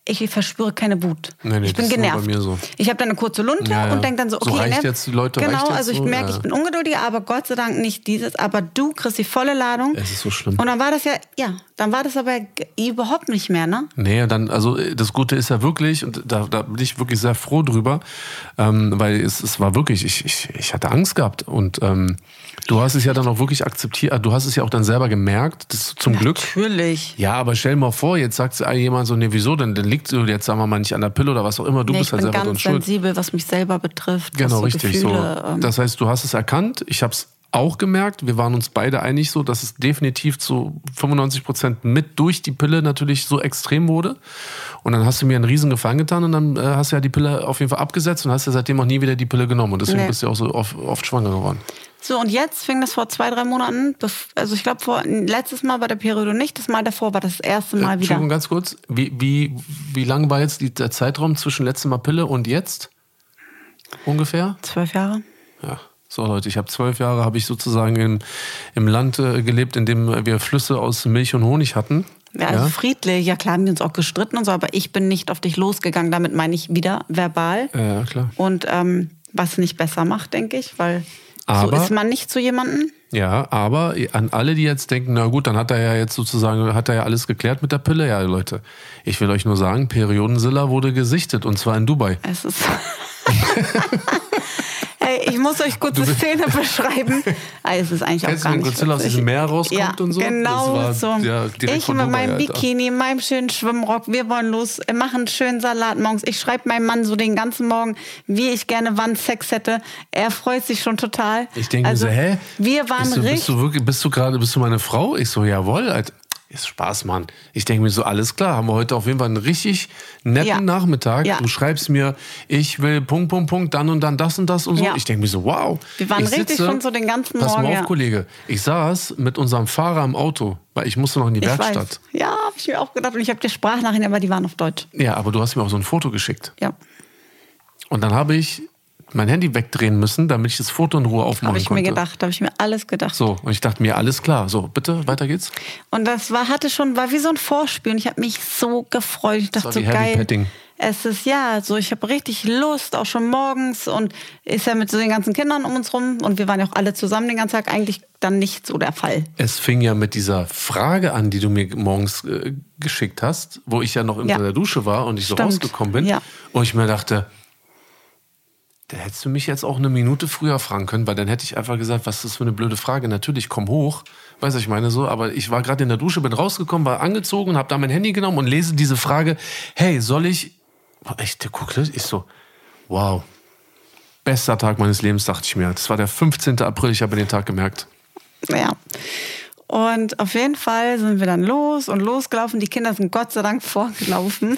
ich verspüre keine Wut. Nee, nee, ich bin genervt. so. Ich habe dann eine kurze Lunte Ja, ja. und denke dann so, So okay, reicht ne? jetzt, Leute, genau, also ich so? merke, Ja. ich bin ungeduldiger, aber Gott sei Dank nicht dieses, aber du kriegst die volle Ladung. Es ist so schlimm. Und dann war das ja, ja, dann war das aber g- überhaupt nicht mehr, ne? Nee, dann, also äh, das Gute ist ja wirklich, und da, da bin ich wirklich sehr froh drüber, ähm, weil es, es war wirklich, ich, ich, ich hatte Angst gehabt. Und ähm, du hast es ja dann auch wirklich akzeptiert, äh, du hast es ja auch dann selber gemerkt, das zum Glück. Natürlich. Ja, aber stell mal vor, jetzt sagt jemand so, nee, wieso denn? Dann liegt jetzt, sagen wir mal, nicht an der Pille oder was auch immer, du Nee, bist ich halt bin selber dran ganz schuld. sensibel, was mich selber betrifft. Genau, so richtig. Gefühle, so. ähm, Das heißt, du hast es erkannt, ich habe es auch gemerkt, wir waren uns beide einig so, dass es definitiv zu 95 Prozent mit durch die Pille natürlich so extrem wurde. Und dann hast du mir einen riesen Gefallen getan und dann äh, hast du ja die Pille auf jeden Fall abgesetzt und hast ja seitdem auch nie wieder die Pille genommen. Und deswegen Nee. bist du ja auch so oft, oft schwanger geworden. So, und jetzt fing das vor zwei, drei Monaten, also ich glaube, vor letztes Mal bei der Periode nicht, das Mal davor war das erste Mal wieder. Entschuldigung, ganz kurz. Wie, wie, wie lang war jetzt die, der Zeitraum zwischen letztem Mal Pille und jetzt? Ungefähr? Zwölf Jahre. Ja. So Leute, ich habe zwölf Jahre, habe ich sozusagen im, im Land äh, gelebt, in dem wir Flüsse aus Milch und Honig hatten. Ja, also friedlich, ja klar, haben wir uns auch gestritten und so, aber ich bin nicht auf dich losgegangen, damit meine ich wieder verbal. Ja, ja, klar. Und ähm, was nicht besser macht, denke ich, weil Aber- so ist man nicht zu jemandem. Ja, aber an alle, die jetzt denken, na gut, dann hat er ja jetzt sozusagen, hat er ja alles geklärt mit der Pille. Ja, Leute, ich will euch nur sagen, Periodensilla wurde gesichtet und zwar in Dubai. Es ist. <laughs> <laughs> Ey, ich muss euch kurz die Szene beschreiben. Ah, es ist eigentlich auch Kennst du, gar wenn nicht Godzilla aus diesem Meer rauskommt ja, und so? Genau Das so. war, ja, ich mit meinem Alter. Bikini, meinem schönen Schwimmrock, wir wollen los, machen einen schönen Salat morgens. Ich schreibe meinem Mann so den ganzen Morgen, wie ich gerne wann Sex hätte. Er freut sich schon total. Ich denke also, so, hä? Wir waren bist du, bist richtig. du wirklich, bist du gerade, bist du meine Frau? Ich so, jawohl, Alter. Ist Spaß, Mann. Ich denke mir so, alles klar, haben wir heute auf jeden Fall einen richtig netten Ja. Nachmittag. Ja. Du schreibst mir, ich will Punkt, Punkt, Punkt, dann und dann das und das und so. Ja. Ich denke mir so, wow. Wir waren ich richtig schon so den ganzen pass Morgen, mal auf. Kollege. Ich saß mit unserem Fahrer im Auto, weil ich musste noch in die ich Werkstatt. weiß. Ja, habe ich mir auch gedacht. Und ich habe dir Sprachnachrichten, aber die waren auf Deutsch. Ja, aber du hast mir auch so ein Foto geschickt. Ja. Und dann habe ich mein Handy wegdrehen müssen, damit ich das Foto in Ruhe aufmachen Habe ich konnte. mir gedacht, habe ich mir alles gedacht. So, und ich dachte mir, alles klar. So, bitte, weiter geht's. Und das war, hatte schon, war wie so ein Vorspiel und ich habe mich so gefreut. Ich dachte so geil. Petting. Es ist ja so, ich habe richtig Lust, auch schon morgens und ist ja mit so den ganzen Kindern um uns rum und wir waren ja auch alle zusammen den ganzen Tag eigentlich dann nicht so der Fall. Es fing ja mit dieser Frage an, die du mir morgens äh, geschickt hast, wo ich ja noch in Ja. der Dusche war und ich so Stimmt. rausgekommen bin. Ja. Und ich mir dachte, da hättest du mich jetzt auch eine Minute früher fragen können, weil dann hätte ich einfach gesagt, was ist das für eine blöde Frage? Natürlich, komm hoch. Weiß ich meine so, aber ich war gerade in der Dusche, bin rausgekommen, war angezogen habe da mein Handy genommen und lese diese Frage, hey, soll ich, ich gucke, ich so, wow, bester Tag meines Lebens, dachte ich mir. Das war der 15. April, ich habe den Tag gemerkt. Ja. Und auf jeden Fall sind wir dann los und losgelaufen. Die Kinder sind Gott sei Dank vorgelaufen.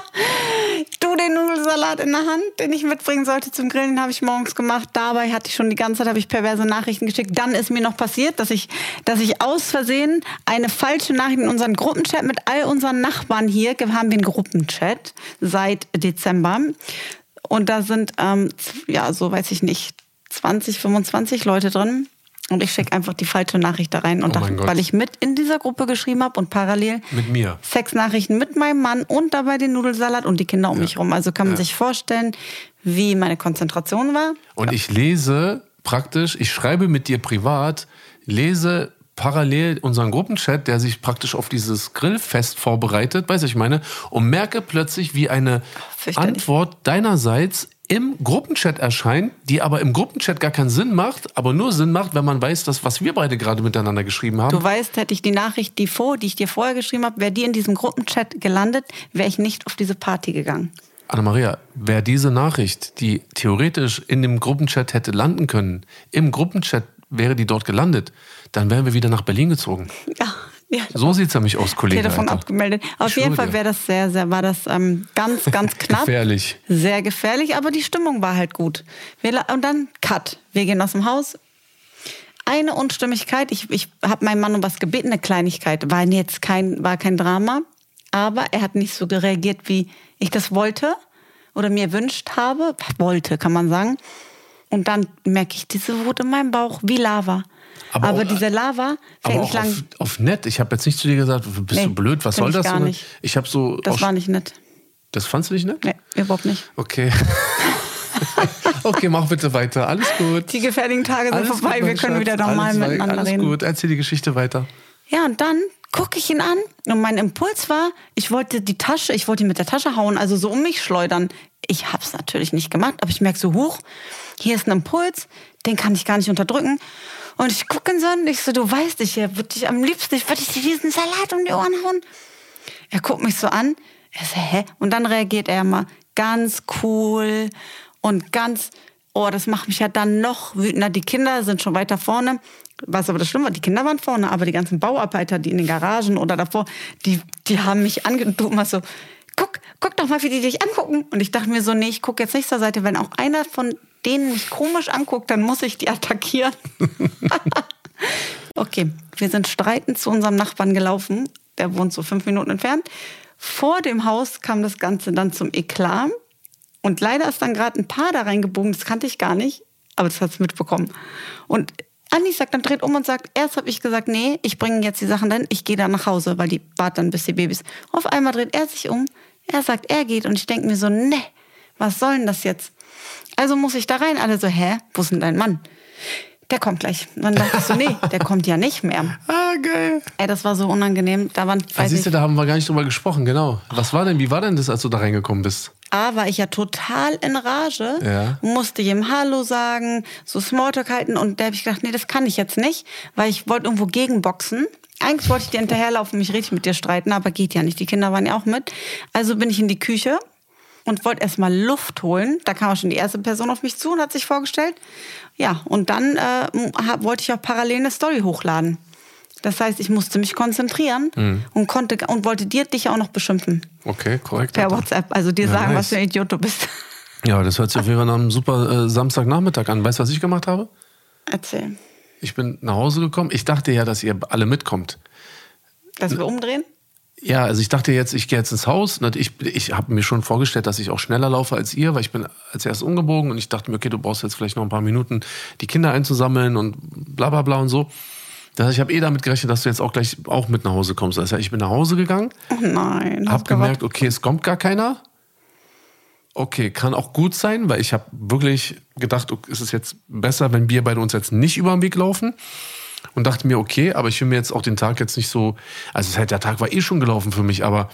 <laughs> du den Nudelsalat in der Hand, den ich mitbringen sollte zum Grillen, habe ich morgens gemacht. Dabei hatte ich schon die ganze Zeit habe ich perverse Nachrichten geschickt. Dann ist mir noch passiert, dass ich, dass ich aus Versehen eine falsche Nachricht in unseren Gruppenchat mit all unseren Nachbarn hier, wir haben den Gruppenchat seit Dezember. Und da sind, ähm, ja, so weiß ich nicht, 20, 25 Leute drin. Und ich schicke einfach die falsche Nachricht da rein. Und Oh dachte, weil ich mit in dieser Gruppe geschrieben habe und parallel Mit mir. Sexnachrichten mit meinem Mann und dabei den Nudelsalat und die Kinder um mich rum. Also kann man Ja. sich vorstellen, wie meine Konzentration war. Und ich lese praktisch, ich schreibe mit dir privat, lese parallel unseren Gruppenchat, der sich praktisch auf dieses Grillfest vorbereitet, weiß ich meine, und merke plötzlich, wie eine. Antwort deinerseits im Gruppenchat erscheint, die aber im Gruppenchat gar keinen Sinn macht, aber nur Sinn macht, wenn man weiß, dass was wir beide gerade miteinander geschrieben haben. Du weißt, hätte ich die Nachricht, die vor, die ich dir vorher geschrieben habe, wäre die in diesem Gruppenchat gelandet, wäre ich nicht auf diese Party gegangen. Anna-Maria, wer diese Nachricht, die theoretisch in dem Gruppenchat hätte landen können, im Gruppenchat wäre die dort gelandet, dann wären wir wieder nach Berlin gezogen. Ja, ja. So sieht's nämlich aus, Kollege. Telefon Alter. abgemeldet. Auf jeden Fall wäre das sehr, sehr, war das ähm, ganz, ganz knapp. Gefährlich. Sehr gefährlich, aber die Stimmung war halt gut. Wir, und dann Cut. Wir gehen aus dem Haus. Eine Unstimmigkeit. Ich, ich habe meinen Mann um was gebeten, eine Kleinigkeit. War jetzt kein, war kein Drama. Aber er hat nicht so reagiert, wie ich das wollte oder mir wünscht habe. Wollte, kann man sagen. Und dann merke ich diese Wut in meinem Bauch wie Lava. Aber Aber, auch- diese Lava fängt Aber nicht auch lang. auf, auf nett. Ich habe jetzt nicht zu dir gesagt, bist Nee, du blöd, was soll ich das? gar Sondern nicht. Ich habe so. Das war nicht nett. das fandst du nicht nett? Nee, überhaupt nicht. Okay. <laughs> okay, mach bitte weiter. Alles gut. Die gefährlichen Tage sind Alles vorbei, gut, wir können Schatz. wieder normal alles, miteinander alles reden. gut, erzähl die Geschichte weiter. Ja, und dann gucke ich ihn an und mein Impuls war, ich wollte die Tasche, ich wollte ihn mit der Tasche hauen, also so um mich schleudern. Ich habe es natürlich nicht gemacht, aber ich merke so, huch, hier ist ein Impuls, den kann ich gar nicht unterdrücken. Und ich gucke ihn so und ich so, du weißt, ich würde dich am liebsten, ich würde dir diesen Salat um die Ohren hauen. Er guckt mich so an, er so, hä? Und dann reagiert er mal ganz cool und ganz, oh, das macht mich ja dann noch wütender. Die Kinder sind schon weiter vorne. Was aber das Schlimme war, die Kinder waren vorne, aber die ganzen Bauarbeiter, die in den Garagen oder davor, die, die haben mich angeguckt, mal so, guck, doch mal, wie die dich angucken. Und ich dachte mir so, nee, ich gucke jetzt nicht zur Seite. Wenn auch einer von denen mich komisch anguckt, dann muss ich die <laughs> attackieren. <laughs> Okay, wir sind streitend zu unserem Nachbarn gelaufen. Der wohnt so fünf Minuten entfernt. Vor dem Haus kam das Ganze dann zum Eklat. Und leider ist dann gerade ein Paar da reingebogen. Das kannte ich gar nicht, aber das hat es mitbekommen. Und Andi sagt dann, dreht um und sagt, erst habe ich gesagt, nee, ich bringe jetzt die Sachen dann, ich gehe da nach Hause, weil die warten dann bis die Babys. Auf einmal dreht er sich um, er sagt, er geht und ich denke mir so, ne, was soll denn das jetzt? Also muss ich da rein. Alle so, hä, wo ist denn dein Mann? Der kommt gleich. Und dann dachte ich so, nee, der <laughs> kommt ja nicht mehr. Ah, geil. Ey, das war so unangenehm. Da waren, Ah, weiß siehst du, da haben wir gar nicht drüber gesprochen, genau. Was war denn, wie war denn das, als du da reingekommen bist? A, war ich ja total in Rage, Ja. musste jedem Hallo sagen, so Smalltalk halten und da habe ich gedacht, nee, das kann ich jetzt nicht, weil ich wollte irgendwo gegenboxen. Eigentlich wollte ich dir hinterherlaufen, mich richtig mit dir streiten, aber geht ja nicht. Die Kinder waren ja auch mit. Also bin ich in die Küche und wollte erstmal Luft holen. Da kam auch schon die erste Person auf mich zu und hat sich vorgestellt. Ja, und dann äh, wollte ich auch parallel eine Story hochladen. Das heißt, ich musste mich konzentrieren Mhm. und konnte und wollte dir dich auch noch beschimpfen. Okay, korrekt. Per. WhatsApp, also dir Ja, sagen, nice. was für ein Idiot du bist. <laughs> Ja, das hört sich auf jeden Fall nach einem super äh, Samstagnachmittag an. Weißt du, was ich gemacht habe? Erzähl. Ich bin nach Hause gekommen. Ich dachte ja, dass ihr alle mitkommt. Dass wir umdrehen? Ja, also ich dachte jetzt, ich gehe jetzt ins Haus. Ich, ich habe mir schon vorgestellt, dass ich auch schneller laufe als ihr, weil ich bin als erst umgebogen und ich dachte mir, okay, du brauchst jetzt vielleicht noch ein paar Minuten, die Kinder einzusammeln und bla bla bla und so. Das ich habe eh damit gerechnet, dass du jetzt auch gleich auch mit nach Hause kommst. Heißt, ich bin nach Hause gegangen, Oh nein. habe gemerkt, okay, es kommt gar keiner. Okay, kann auch gut sein, weil ich habe wirklich gedacht, okay, ist es jetzt besser, wenn wir beide uns jetzt nicht über den Weg laufen? Und dachte mir, okay, aber ich will mir jetzt auch den Tag jetzt nicht so, also es halt, der Tag war eh schon gelaufen für mich, aber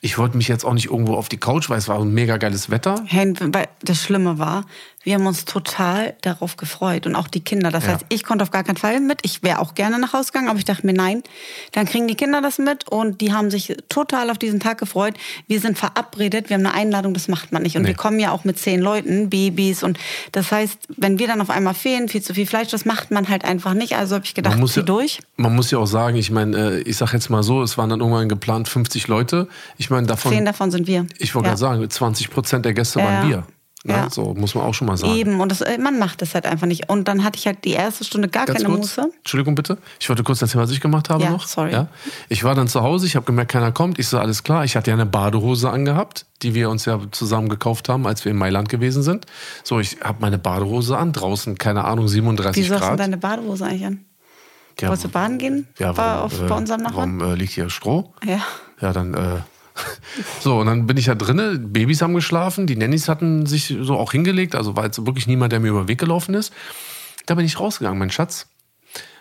ich wollte mich jetzt auch nicht irgendwo auf die Couch, weil es war ein mega geiles Wetter. Hey, das Schlimme war, wir haben uns total darauf gefreut und auch die Kinder. Das Ja. heißt, ich konnte auf gar keinen Fall mit. Ich wäre auch gerne nach Hause gegangen, aber ich dachte mir, nein, dann kriegen die Kinder das mit und die haben sich total auf diesen Tag gefreut. Wir sind verabredet, wir haben eine Einladung, das macht man nicht. Und Nee. wir kommen ja auch mit zehn Leuten, Babys und das heißt, wenn wir dann auf einmal fehlen, viel zu viel Fleisch, das macht man halt einfach nicht. Also habe ich gedacht, Man muss, ja, durch. man muss ja auch sagen, ich meine, äh, ich sag jetzt mal so, es waren dann irgendwann geplant 50 Leute. Ich meine, davon, Zehn davon sind wir. ich wollte Ja. gerade sagen, 20 Prozent der Gäste Ja, waren ja. Ne? Ja. So muss man auch schon mal sagen. Eben, und das, äh, man macht das halt einfach nicht. Und dann hatte ich halt die erste Stunde gar Ganz keine kurz, Muße. Entschuldigung bitte. Ich wollte kurz erzählen, was ich gemacht habe Ja, noch. sorry. Ja? Ich war dann zu Hause, ich habe gemerkt, keiner kommt. Ich so, alles klar. Ich hatte ja eine Badehose angehabt, die wir uns ja zusammen gekauft haben, als wir in Mailand gewesen sind. So, ich habe meine Badehose an, draußen, keine Ahnung, 37 Wieso hast du Grad. deine Badehose eigentlich an? ja, Wolltest du baden gehen? Ja, War warum, auf, äh, bei unserem Nachbarn? Warum äh, liegt hier Stroh? Ja. Ja, dann. Äh, <laughs> so, und dann bin ich ja drinnen, Babys haben geschlafen, die Nannys hatten sich so auch hingelegt, also war jetzt wirklich niemand, der mir über den Weg gelaufen ist. Da bin ich rausgegangen, mein Schatz,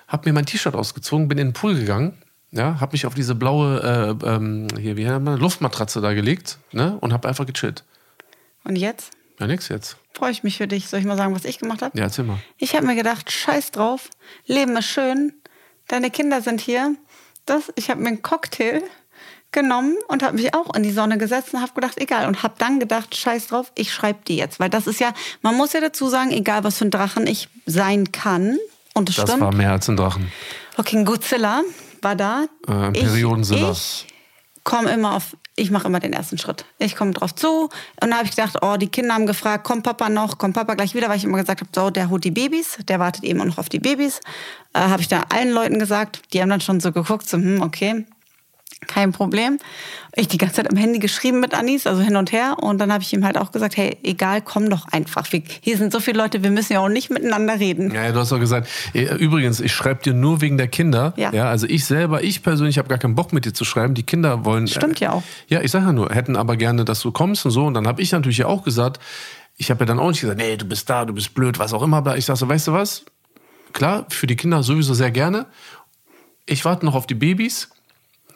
hab mir mein T-Shirt ausgezogen, bin in den Pool gegangen, ja, hab mich auf diese blaue, äh, ähm, hier, wie nennt man, Luftmatratze da gelegt, ne, und hab einfach gechillt. Und jetzt Ja, nix jetzt. freue ich mich für dich. Soll ich mal sagen, was ich gemacht habe? Ja, erzähl mal. Ich habe mir gedacht, scheiß drauf, Leben ist schön, deine Kinder sind hier. Das, ich habe mir einen Cocktail genommen und habe mich auch in die Sonne gesetzt und habe gedacht, egal. Und habe dann gedacht, scheiß drauf, ich schreibe die jetzt. Weil das ist ja, man muss ja dazu sagen, egal was für ein Drachen ich sein kann. Und das, Das stimmt. war mehr als ein Drachen. Okay, ein Godzilla war da. Äh, ein Periodensilla. Ich, ich komme immer auf, ich mache immer den ersten Schritt. Ich komme drauf zu und dann habe ich gedacht, oh, die Kinder haben gefragt, kommt Papa noch, kommt Papa gleich wieder, weil ich immer gesagt habe, so, der holt die Babys, der wartet eben auch noch auf die Babys. Äh, habe ich da allen Leuten gesagt, die haben dann schon so geguckt, so, hm, okay, kein Problem. Ich die ganze Zeit am Handy geschrieben mit Anis, also hin und her. Und dann habe ich ihm halt auch gesagt, hey, egal, komm doch einfach. Wir, hier sind so viele Leute, wir müssen ja auch nicht miteinander reden. Ja, ja, du hast doch gesagt, äh, übrigens, ich schreibe dir nur wegen der Kinder. Ja. also ich selber, ich persönlich habe gar keinen Bock mit dir zu schreiben. Die Kinder wollen. Stimmt ja auch. Ja, ich sage ja nur, hätten aber gerne, dass du kommst und so. Und dann habe ich natürlich ja auch gesagt, ich habe ja dann auch nicht gesagt, nee, du bist da, du bist blöd, was auch immer. Aber ich sage so, weißt du was? Klar, für die Kinder sowieso sehr gerne. Ich warte noch auf die Babys,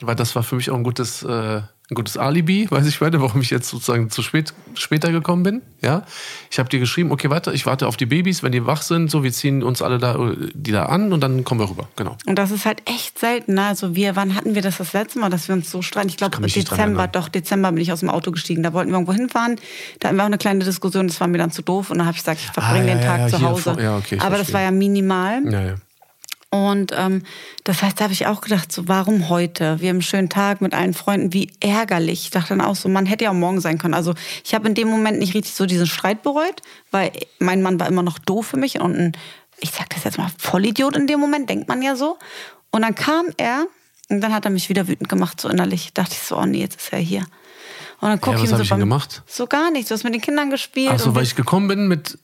weil das war für mich auch ein gutes, äh, ein gutes Alibi, <laughs> weiß ich weiter, warum ich jetzt sozusagen zu spät später gekommen bin. Ja, ich habe dir geschrieben, okay, warte, ich warte auf die Babys, wenn die wach sind, so wir ziehen uns alle da, die da an und dann kommen wir rüber. Genau. Und das ist halt echt selten. Ne? Also wir, wann hatten wir das das letzte Mal, dass wir uns so streiten? Ich glaube Dezember, doch Dezember bin ich aus dem Auto gestiegen. Da wollten wir irgendwo hinfahren. Da hatten wir auch eine kleine Diskussion. Das war mir dann zu doof. Und dann habe ich gesagt, ich verbringe Ah, ja, den Tag ja, zu hier Hause. vor- ja, okay, Aber das verstehe. war ja minimal. Ja, ja. Und ähm, das heißt, da habe ich auch gedacht, so warum heute? Wir haben einen schönen Tag mit allen Freunden, wie ärgerlich. Ich dachte dann auch so, man hätte ja auch morgen sein können. Also ich habe in dem Moment nicht richtig so diesen Streit bereut, weil mein Mann war immer noch doof für mich und ein, ich sag das jetzt mal, Vollidiot in dem Moment, denkt man ja so. Und dann kam er und dann hat er mich wieder wütend gemacht, so innerlich. Dachte ich so, oh nee, jetzt ist er hier. Und dann guck Ja, ich was ihm hab so ich denn beim- gemacht? So gar nichts. Du hast mit den Kindern gespielt. Ach so, weil ich gekommen bin mit.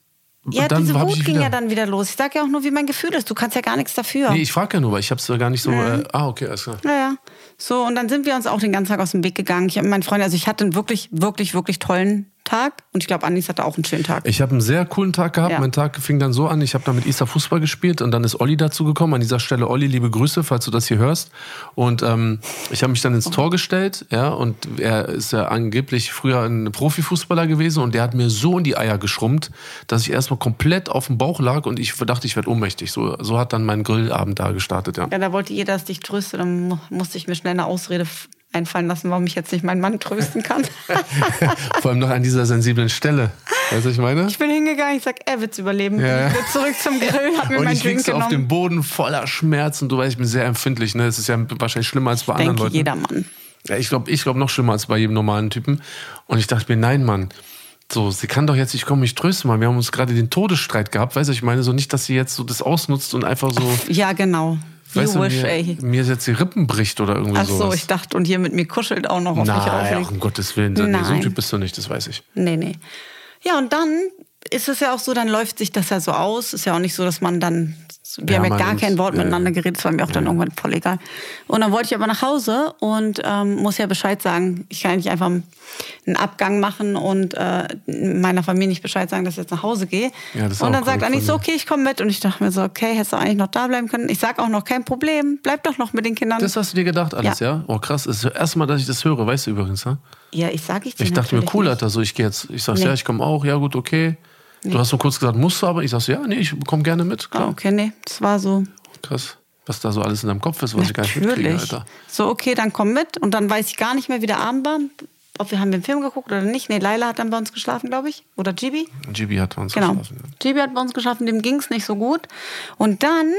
Ja, dann diese Wut ich ging wieder, ja dann wieder los. Ich sag ja auch nur, wie mein Gefühl ist. Du kannst ja gar nichts dafür. Nee, ich frage ja nur, weil ich habe es gar nicht so. Äh, ah, okay, alles klar. Ja, ja. So, und dann sind wir uns auch den ganzen Tag aus dem Weg gegangen. Ich habe meinen Freunden, also ich hatte einen wirklich, wirklich, wirklich tollen Tag. Und ich glaube, Anis hatte auch einen schönen Tag. Ich habe einen sehr coolen Tag gehabt. Ja. Mein Tag fing dann so an, ich habe dann mit Isa Fußball gespielt und dann ist Olli dazu gekommen. An dieser Stelle, Olli, liebe Grüße, falls du das hier hörst. Und ähm, ich habe mich dann ins Tor gestellt, ja, und er ist ja angeblich früher ein Profifußballer gewesen und der hat mir so in die Eier geschrumpft, dass ich erstmal komplett auf dem Bauch lag und ich dachte, ich werde ohnmächtig. So, so hat dann mein Grillabend da gestartet, ja. Ja, da wollte jeder, dass dich tröste. Dann mu- musste ich mir schnell eine Ausrede einfallen lassen, warum ich jetzt nicht meinen Mann trösten kann. <laughs> Vor allem noch an dieser sensiblen Stelle. Weißt du, was ich meine? ich bin hingegangen, ich sag, er wird's überleben. Ja. Ich bin zurück zum Grill, hab mir Und meinen ich Drink so auf dem genommen. Boden voller Schmerzen. Du weißt, ich bin sehr empfindlich. Ne? Es ist ja wahrscheinlich schlimmer als bei anderen Denke Leuten. jeder Mann. Ja, ich glaube, ich glaub noch schlimmer als bei jedem normalen Typen. Und ich dachte mir, nein, Mann. So, sie kann doch jetzt, ich komme mich trösten, Mann. Wir haben uns gerade den Todesstreit gehabt. Weißt du, ich meine so nicht, dass sie jetzt so das ausnutzt und einfach so, Ja, genau. You weißt du, wish, mir, ey. mir jetzt die Rippen bricht oder irgendwie Ach so, sowas. ich dachte, und hier mit mir kuschelt auch noch auf mich Nein, auflegt. ach, um Gottes Willen. Nee, so ein Nein. Typ bist du nicht, das weiß ich. Nee, nee. Ja, und dann ist es ja auch so, dann läuft sich das ja so aus. Ist ja auch nicht so, dass man dann Wir haben ja gar kein Wort Ja, miteinander ja. geredet, das war mir auch dann irgendwann voll egal. Und dann wollte ich aber nach Hause und ähm, muss ja Bescheid sagen. Ich kann ja nicht einfach einen Abgang machen und äh, meiner Familie nicht Bescheid sagen, dass ich jetzt nach Hause gehe. Ja, und dann sagt Anni so, okay, ich komme mit. Und ich dachte mir so, okay, hättest du eigentlich noch da bleiben können. Ich sag auch noch, kein Problem, bleib doch noch mit den Kindern. Das hast du dir gedacht alles, ja? Ja. Oh krass, das ist das erste Mal, dass ich das höre, weißt du übrigens, ne? ja, ich sag ich dir Ich dachte mir, cool, nicht. Alter, so ich gehe jetzt. Ich sag's, Nee. ja, ich komme auch, ja gut, okay. Du hast nur kurz gesagt, musst du aber? Ich sag's, ja, nee, ich komme gerne mit, Ah, klar. okay, nee, das war so. Krass. Was da so alles in deinem Kopf ist, was ich gar nicht mitkriege, Natürlich. Alter. So, okay, dann komm mit. Und dann weiß ich gar nicht mehr, wie der Abend war. Ob wir haben den Film geguckt oder nicht. Nee, Laila hat dann bei uns geschlafen, glaube ich. Oder Gibi. GB hat bei uns Genau. geschlafen. ja. Gibi hat bei uns geschlafen, dem ging es nicht so gut. Und dann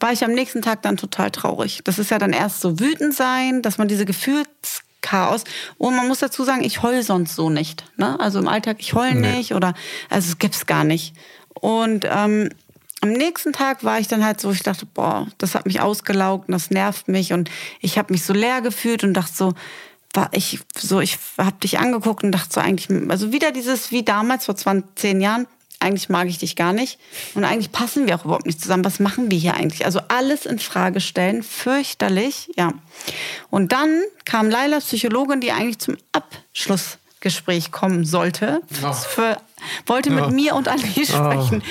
war ich am nächsten Tag dann total traurig. Das ist ja dann erst so wütend sein, dass man diese Gefühlschaos. Und man muss dazu sagen, ich heul sonst so nicht. Ne? Also im Alltag, ich heul Nee. nicht oder, also es gibt's gar nicht. Und ähm, am nächsten Tag war ich dann halt so, ich dachte, boah, das hat mich ausgelaugt und das nervt mich und ich habe mich so leer gefühlt und dachte so, war ich so, ich habe dich angeguckt und dachte so eigentlich, also wieder dieses wie damals vor 20, 10 Jahren, eigentlich mag ich dich gar nicht und eigentlich passen wir auch überhaupt nicht zusammen. Was machen wir hier eigentlich? Also alles in Frage stellen, fürchterlich, ja. Und dann kam Laila, Psychologin, die eigentlich zum Abschlussgespräch kommen sollte, Ja. für, wollte mit Ja. mir und Ali sprechen.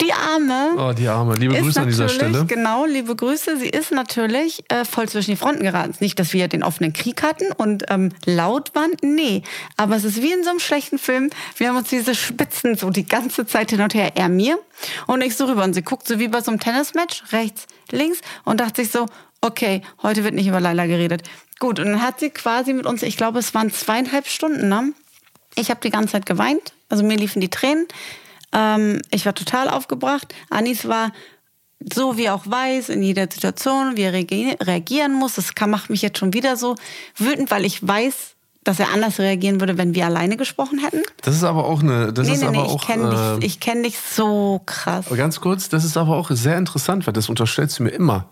Die Arme Oh, die Arme. Liebe Grüße an dieser Stelle. Genau, liebe Grüße. Sie ist natürlich äh, voll zwischen die Fronten geraten. Nicht, dass wir den offenen Krieg hatten und ähm, laut waren, nee. Aber es ist wie in so einem schlechten Film. Wir haben uns diese Spitzen so die ganze Zeit hin und her. Er mir und ich so rüber. Und sie guckt so wie bei so einem Tennismatch, rechts, links und dachte sich so, okay, heute wird nicht über Laila geredet. Gut, und dann hat sie quasi mit uns, ich glaube, es waren zweieinhalb Stunden, ne? Ich habe die ganze Zeit geweint, also mir liefen die Tränen. Ähm, ich war total aufgebracht. Anis war so wie er auch weiß, in jeder Situation, wie er reagi- reagieren muss. Das kann, macht mich jetzt schon wieder so wütend, weil ich weiß, dass er anders reagieren würde, wenn wir alleine gesprochen hätten. Das ist aber auch eine. Das nee, ist nee, aber nee, auch. ich kenne äh, dich, ich kenn dich so krass. Ganz kurz, das ist aber auch sehr interessant, weil das unterstellst du mir immer.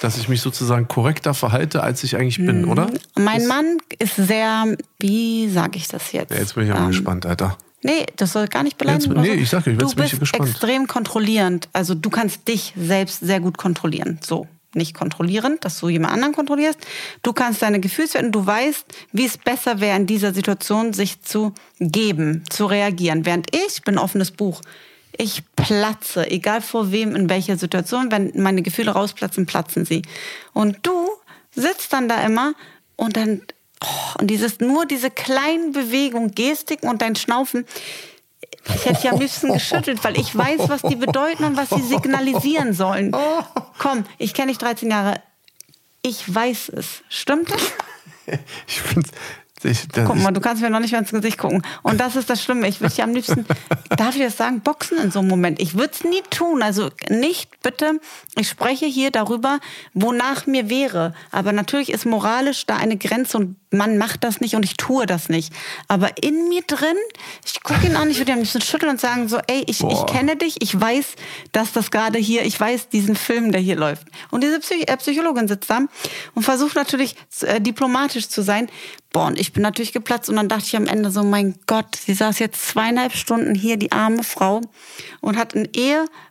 Dass ich mich sozusagen korrekter verhalte, als ich eigentlich bin, Mhm. oder? Mein Mann ist sehr, wie sage ich das jetzt? Ja, jetzt bin ich aber Ähm, gespannt, Alter. Nee, das soll gar nicht beleidigen. Jetzt- nee, ich sag jetzt du bin ich bist gespannt. extrem kontrollierend. Also du kannst dich selbst sehr gut kontrollieren. So, nicht kontrollierend, dass du jemand anderen kontrollierst. Du kannst deine Gefühlswerte, du weißt, wie es besser wäre, in dieser Situation sich zu geben, zu reagieren. Während ich bin ein offenes Buch. Ich platze, egal vor wem, in welcher Situation. Wenn meine Gefühle rausplatzen, platzen sie. Und du sitzt dann da immer und dann Und dieses, nur diese kleinen Bewegungen, Gestiken und dein Schnaufen, ich hätte dich am liebsten geschüttelt, weil ich weiß, was die bedeuten und was sie signalisieren sollen. Komm, ich kenne dich 13 Jahre. Ich weiß es. Stimmt das? <laughs> Ich finde. Ich, Guck mal, du kannst mir noch nicht mehr ins Gesicht gucken. Und das ist das Schlimme. Ich würde dich am liebsten, <laughs> darf ich das sagen, boxen in so einem Moment. Ich würde es nie tun. Also nicht, bitte. Ich spreche hier darüber, wonach mir wäre. Aber natürlich ist moralisch da eine Grenze und man macht das nicht und ich tue das nicht. Aber in mir drin, ich gucke ihn an, ich würde ihn am liebsten schütteln und sagen so, ey, ich, ich kenne dich, ich weiß, dass das gerade hier, ich weiß diesen Film, der hier läuft. Und diese Psych äh, Psychologin sitzt da und versucht natürlich äh, diplomatisch zu sein. Boah, und ich bin natürlich geplatzt. Und dann dachte ich am Ende so, mein Gott, sie saß jetzt zweieinhalb Stunden hier, die arme Frau, und hat ein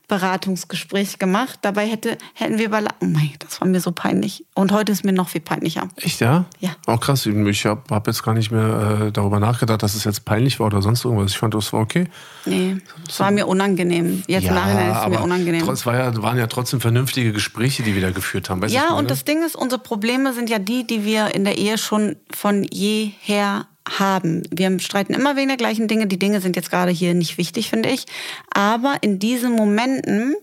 Eheberatungsgespräch gemacht. Dabei hätte, hätten wir über... Oh mein, das war mir so peinlich. Und heute ist mir noch viel peinlicher. Echt, ja? Ja. Auch krass. Ich habe hab jetzt gar nicht mehr äh, darüber nachgedacht, dass es jetzt peinlich war oder sonst irgendwas. Ich fand, das war okay. Nee, es war mir unangenehm. Jetzt im Nachhinein ist es mir unangenehm. Es war ja, waren ja trotzdem vernünftige Gespräche, die wir da geführt haben. Weißt Ja, und das Ding ist, unsere Probleme sind ja die, die wir in der Ehe schon von jeher haben. Wir streiten immer wegen der gleichen Dinge. Die Dinge sind jetzt gerade hier nicht wichtig, finde ich. Aber in diesen Momenten,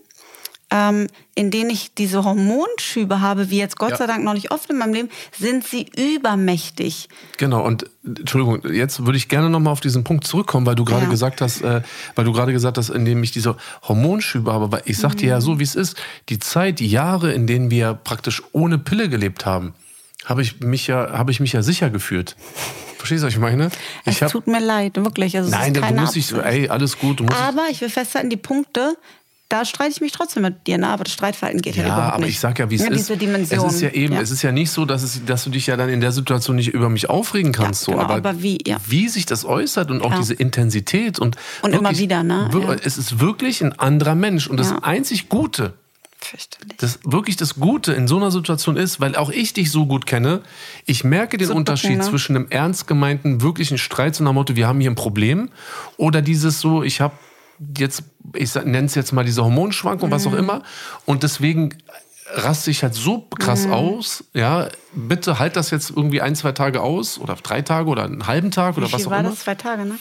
ähm, in denen ich diese Hormonschübe habe, wie jetzt Gott Ja. sei Dank noch nicht oft in meinem Leben, sind sie übermächtig. Genau, und Entschuldigung, jetzt würde ich gerne nochmal auf diesen Punkt zurückkommen, weil du gerade Ja. gesagt hast, äh, weil du gerade gesagt hast, indem ich diese Hormonschübe habe, weil ich sag dir ja so, wie es ist, die Zeit, die Jahre, in denen wir praktisch ohne Pille gelebt haben, habe ich mich ja, habe ich mich ja sicher gefühlt. Verstehst du, was ich meine? Es Ich hab, tut mir leid, wirklich. Also es nein, ist du musst so, Absicht. ey, alles gut, Aber ich will festhalten, die Punkte da streite ich mich trotzdem mit dir, ne? aber das Streitverhalten geht ja, halt überhaupt aber nicht. ich sag ja, wie es ja, ist. Diese Dimension. Es ist ja eben, ja. es ist ja nicht so, dass, es, dass du dich ja dann in der Situation nicht über mich aufregen kannst. Ja, so. genau, aber, aber wie, ja. wie sich das äußert und auch Ja. diese Intensität und, Und immer wieder, ne? Ja. Es ist wirklich ein anderer Mensch. Und das Ja. einzig Gute, Fürchterlich. das wirklich das Gute in so einer Situation ist, weil auch ich dich so gut kenne, ich merke den So Unterschied gucken, ne? zwischen einem ernst gemeinten, wirklichen Streit, nach dem Motto, wir haben hier ein Problem, oder dieses so, ich habe jetzt, ich nenne es jetzt mal diese Hormonschwankung, was auch Mhm. immer, und deswegen raste ich halt so krass Mhm. aus, ja, bitte halt das jetzt irgendwie ein, zwei Tage aus, oder drei Tage, oder einen halben Tag, oder Wie was auch war immer. das? Zwei Tage, ne?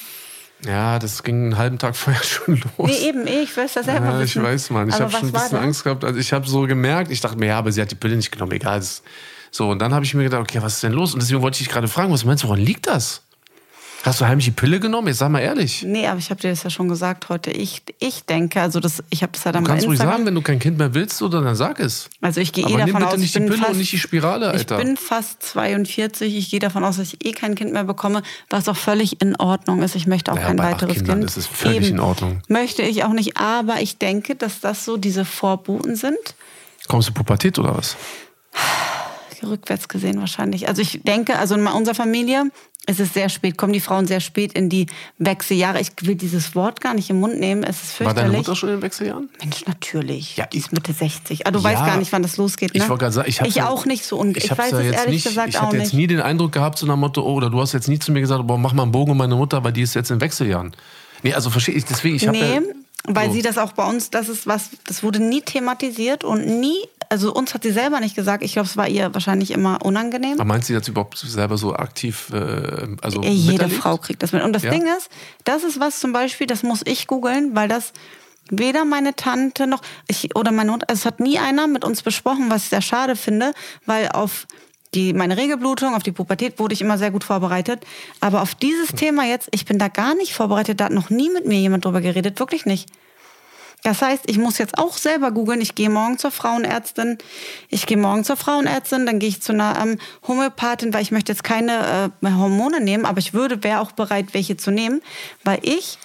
Ja, das ging einen halben Tag <laughs> vorher schon los. Nee, eben, ich es ja selber Ja, ich weiß, Mann. Ich habe schon ein bisschen? Angst gehabt. Also ich habe so gemerkt, ich dachte mir, ja, aber sie hat die Pille nicht genommen, egal. Das- So, und dann habe ich mir gedacht, okay, was ist denn los? Und deswegen wollte ich dich gerade fragen, was meinst du, woran liegt das? Hast du heimlich die Pille genommen? Jetzt sag mal ehrlich. Nee, aber ich habe dir das ja schon gesagt heute. Ich, ich denke, also das, ich habe das ja dann Du bei kannst ruhig Instagram. sagen, wenn du kein Kind mehr willst, oder dann sag es. Also ich gehe eh davon bitte aus, nicht ich die bin Pille fast, und nicht die Spirale, Alter. Ich bin fast 42. Ich gehe davon aus, dass ich eh kein Kind mehr bekomme, was auch völlig in Ordnung ist. Ich möchte auch Ja, kein bei weiteres Kindern Kind. ist es völlig in Ordnung. Möchte ich auch nicht, aber ich denke, dass das so diese Vorboten sind. Kommst du Pubertät oder was? <sighs> Rückwärts gesehen wahrscheinlich. Also ich denke, also in unserer Familie ist es sehr spät, kommen die Frauen sehr spät in die Wechseljahre. Ich will dieses Wort gar nicht im Mund nehmen. Es ist War fürchterlich. deine Mutter schon in den Wechseljahren? Mensch, natürlich. Ja, die ist Mitte 60. Ah, du weißt Ja. gar nicht, wann das losgeht, ne? Ich wollte gerade sagen, ich, hab's ja- auch nicht so. Und ich, hab's weiß ja es jetzt ehrlich nicht, gesagt ich auch hatte nicht. jetzt nie den Eindruck gehabt, so nach Motto, oh, oder du hast jetzt nie zu mir gesagt, boah, mach mal einen Bogen um meine Mutter, weil die ist jetzt in Wechseljahren. Nee, also verstehe ich, deswegen, ich habe nee, ja, weil so. sie das auch bei uns, das ist was, das wurde nie thematisiert und nie, also uns hat sie selber nicht gesagt. Ich glaube, es war ihr wahrscheinlich immer unangenehm. Aber meinst du das überhaupt selber so aktiv, äh, also Äh, Jede miterlebt? Frau kriegt das mit. Und das Ja? Ding ist, das ist was zum Beispiel, das muss ich googeln, weil das weder meine Tante noch ich oder meine Mutter, also es hat nie einer mit uns besprochen, was ich sehr schade finde, weil auf die, meine Regelblutung, auf die Pubertät wurde ich immer sehr gut vorbereitet. Aber auf dieses Thema jetzt, ich bin da gar nicht vorbereitet, da hat noch nie mit mir jemand drüber geredet, wirklich nicht. Das heißt, ich muss jetzt auch selber googeln. Ich gehe morgen zur Frauenärztin. Ich gehe morgen zur Frauenärztin, dann gehe ich zu einer ähm, Homöopathin, weil ich möchte jetzt keine äh, Hormone nehmen, aber ich würde, wäre auch bereit, welche zu nehmen, weil ich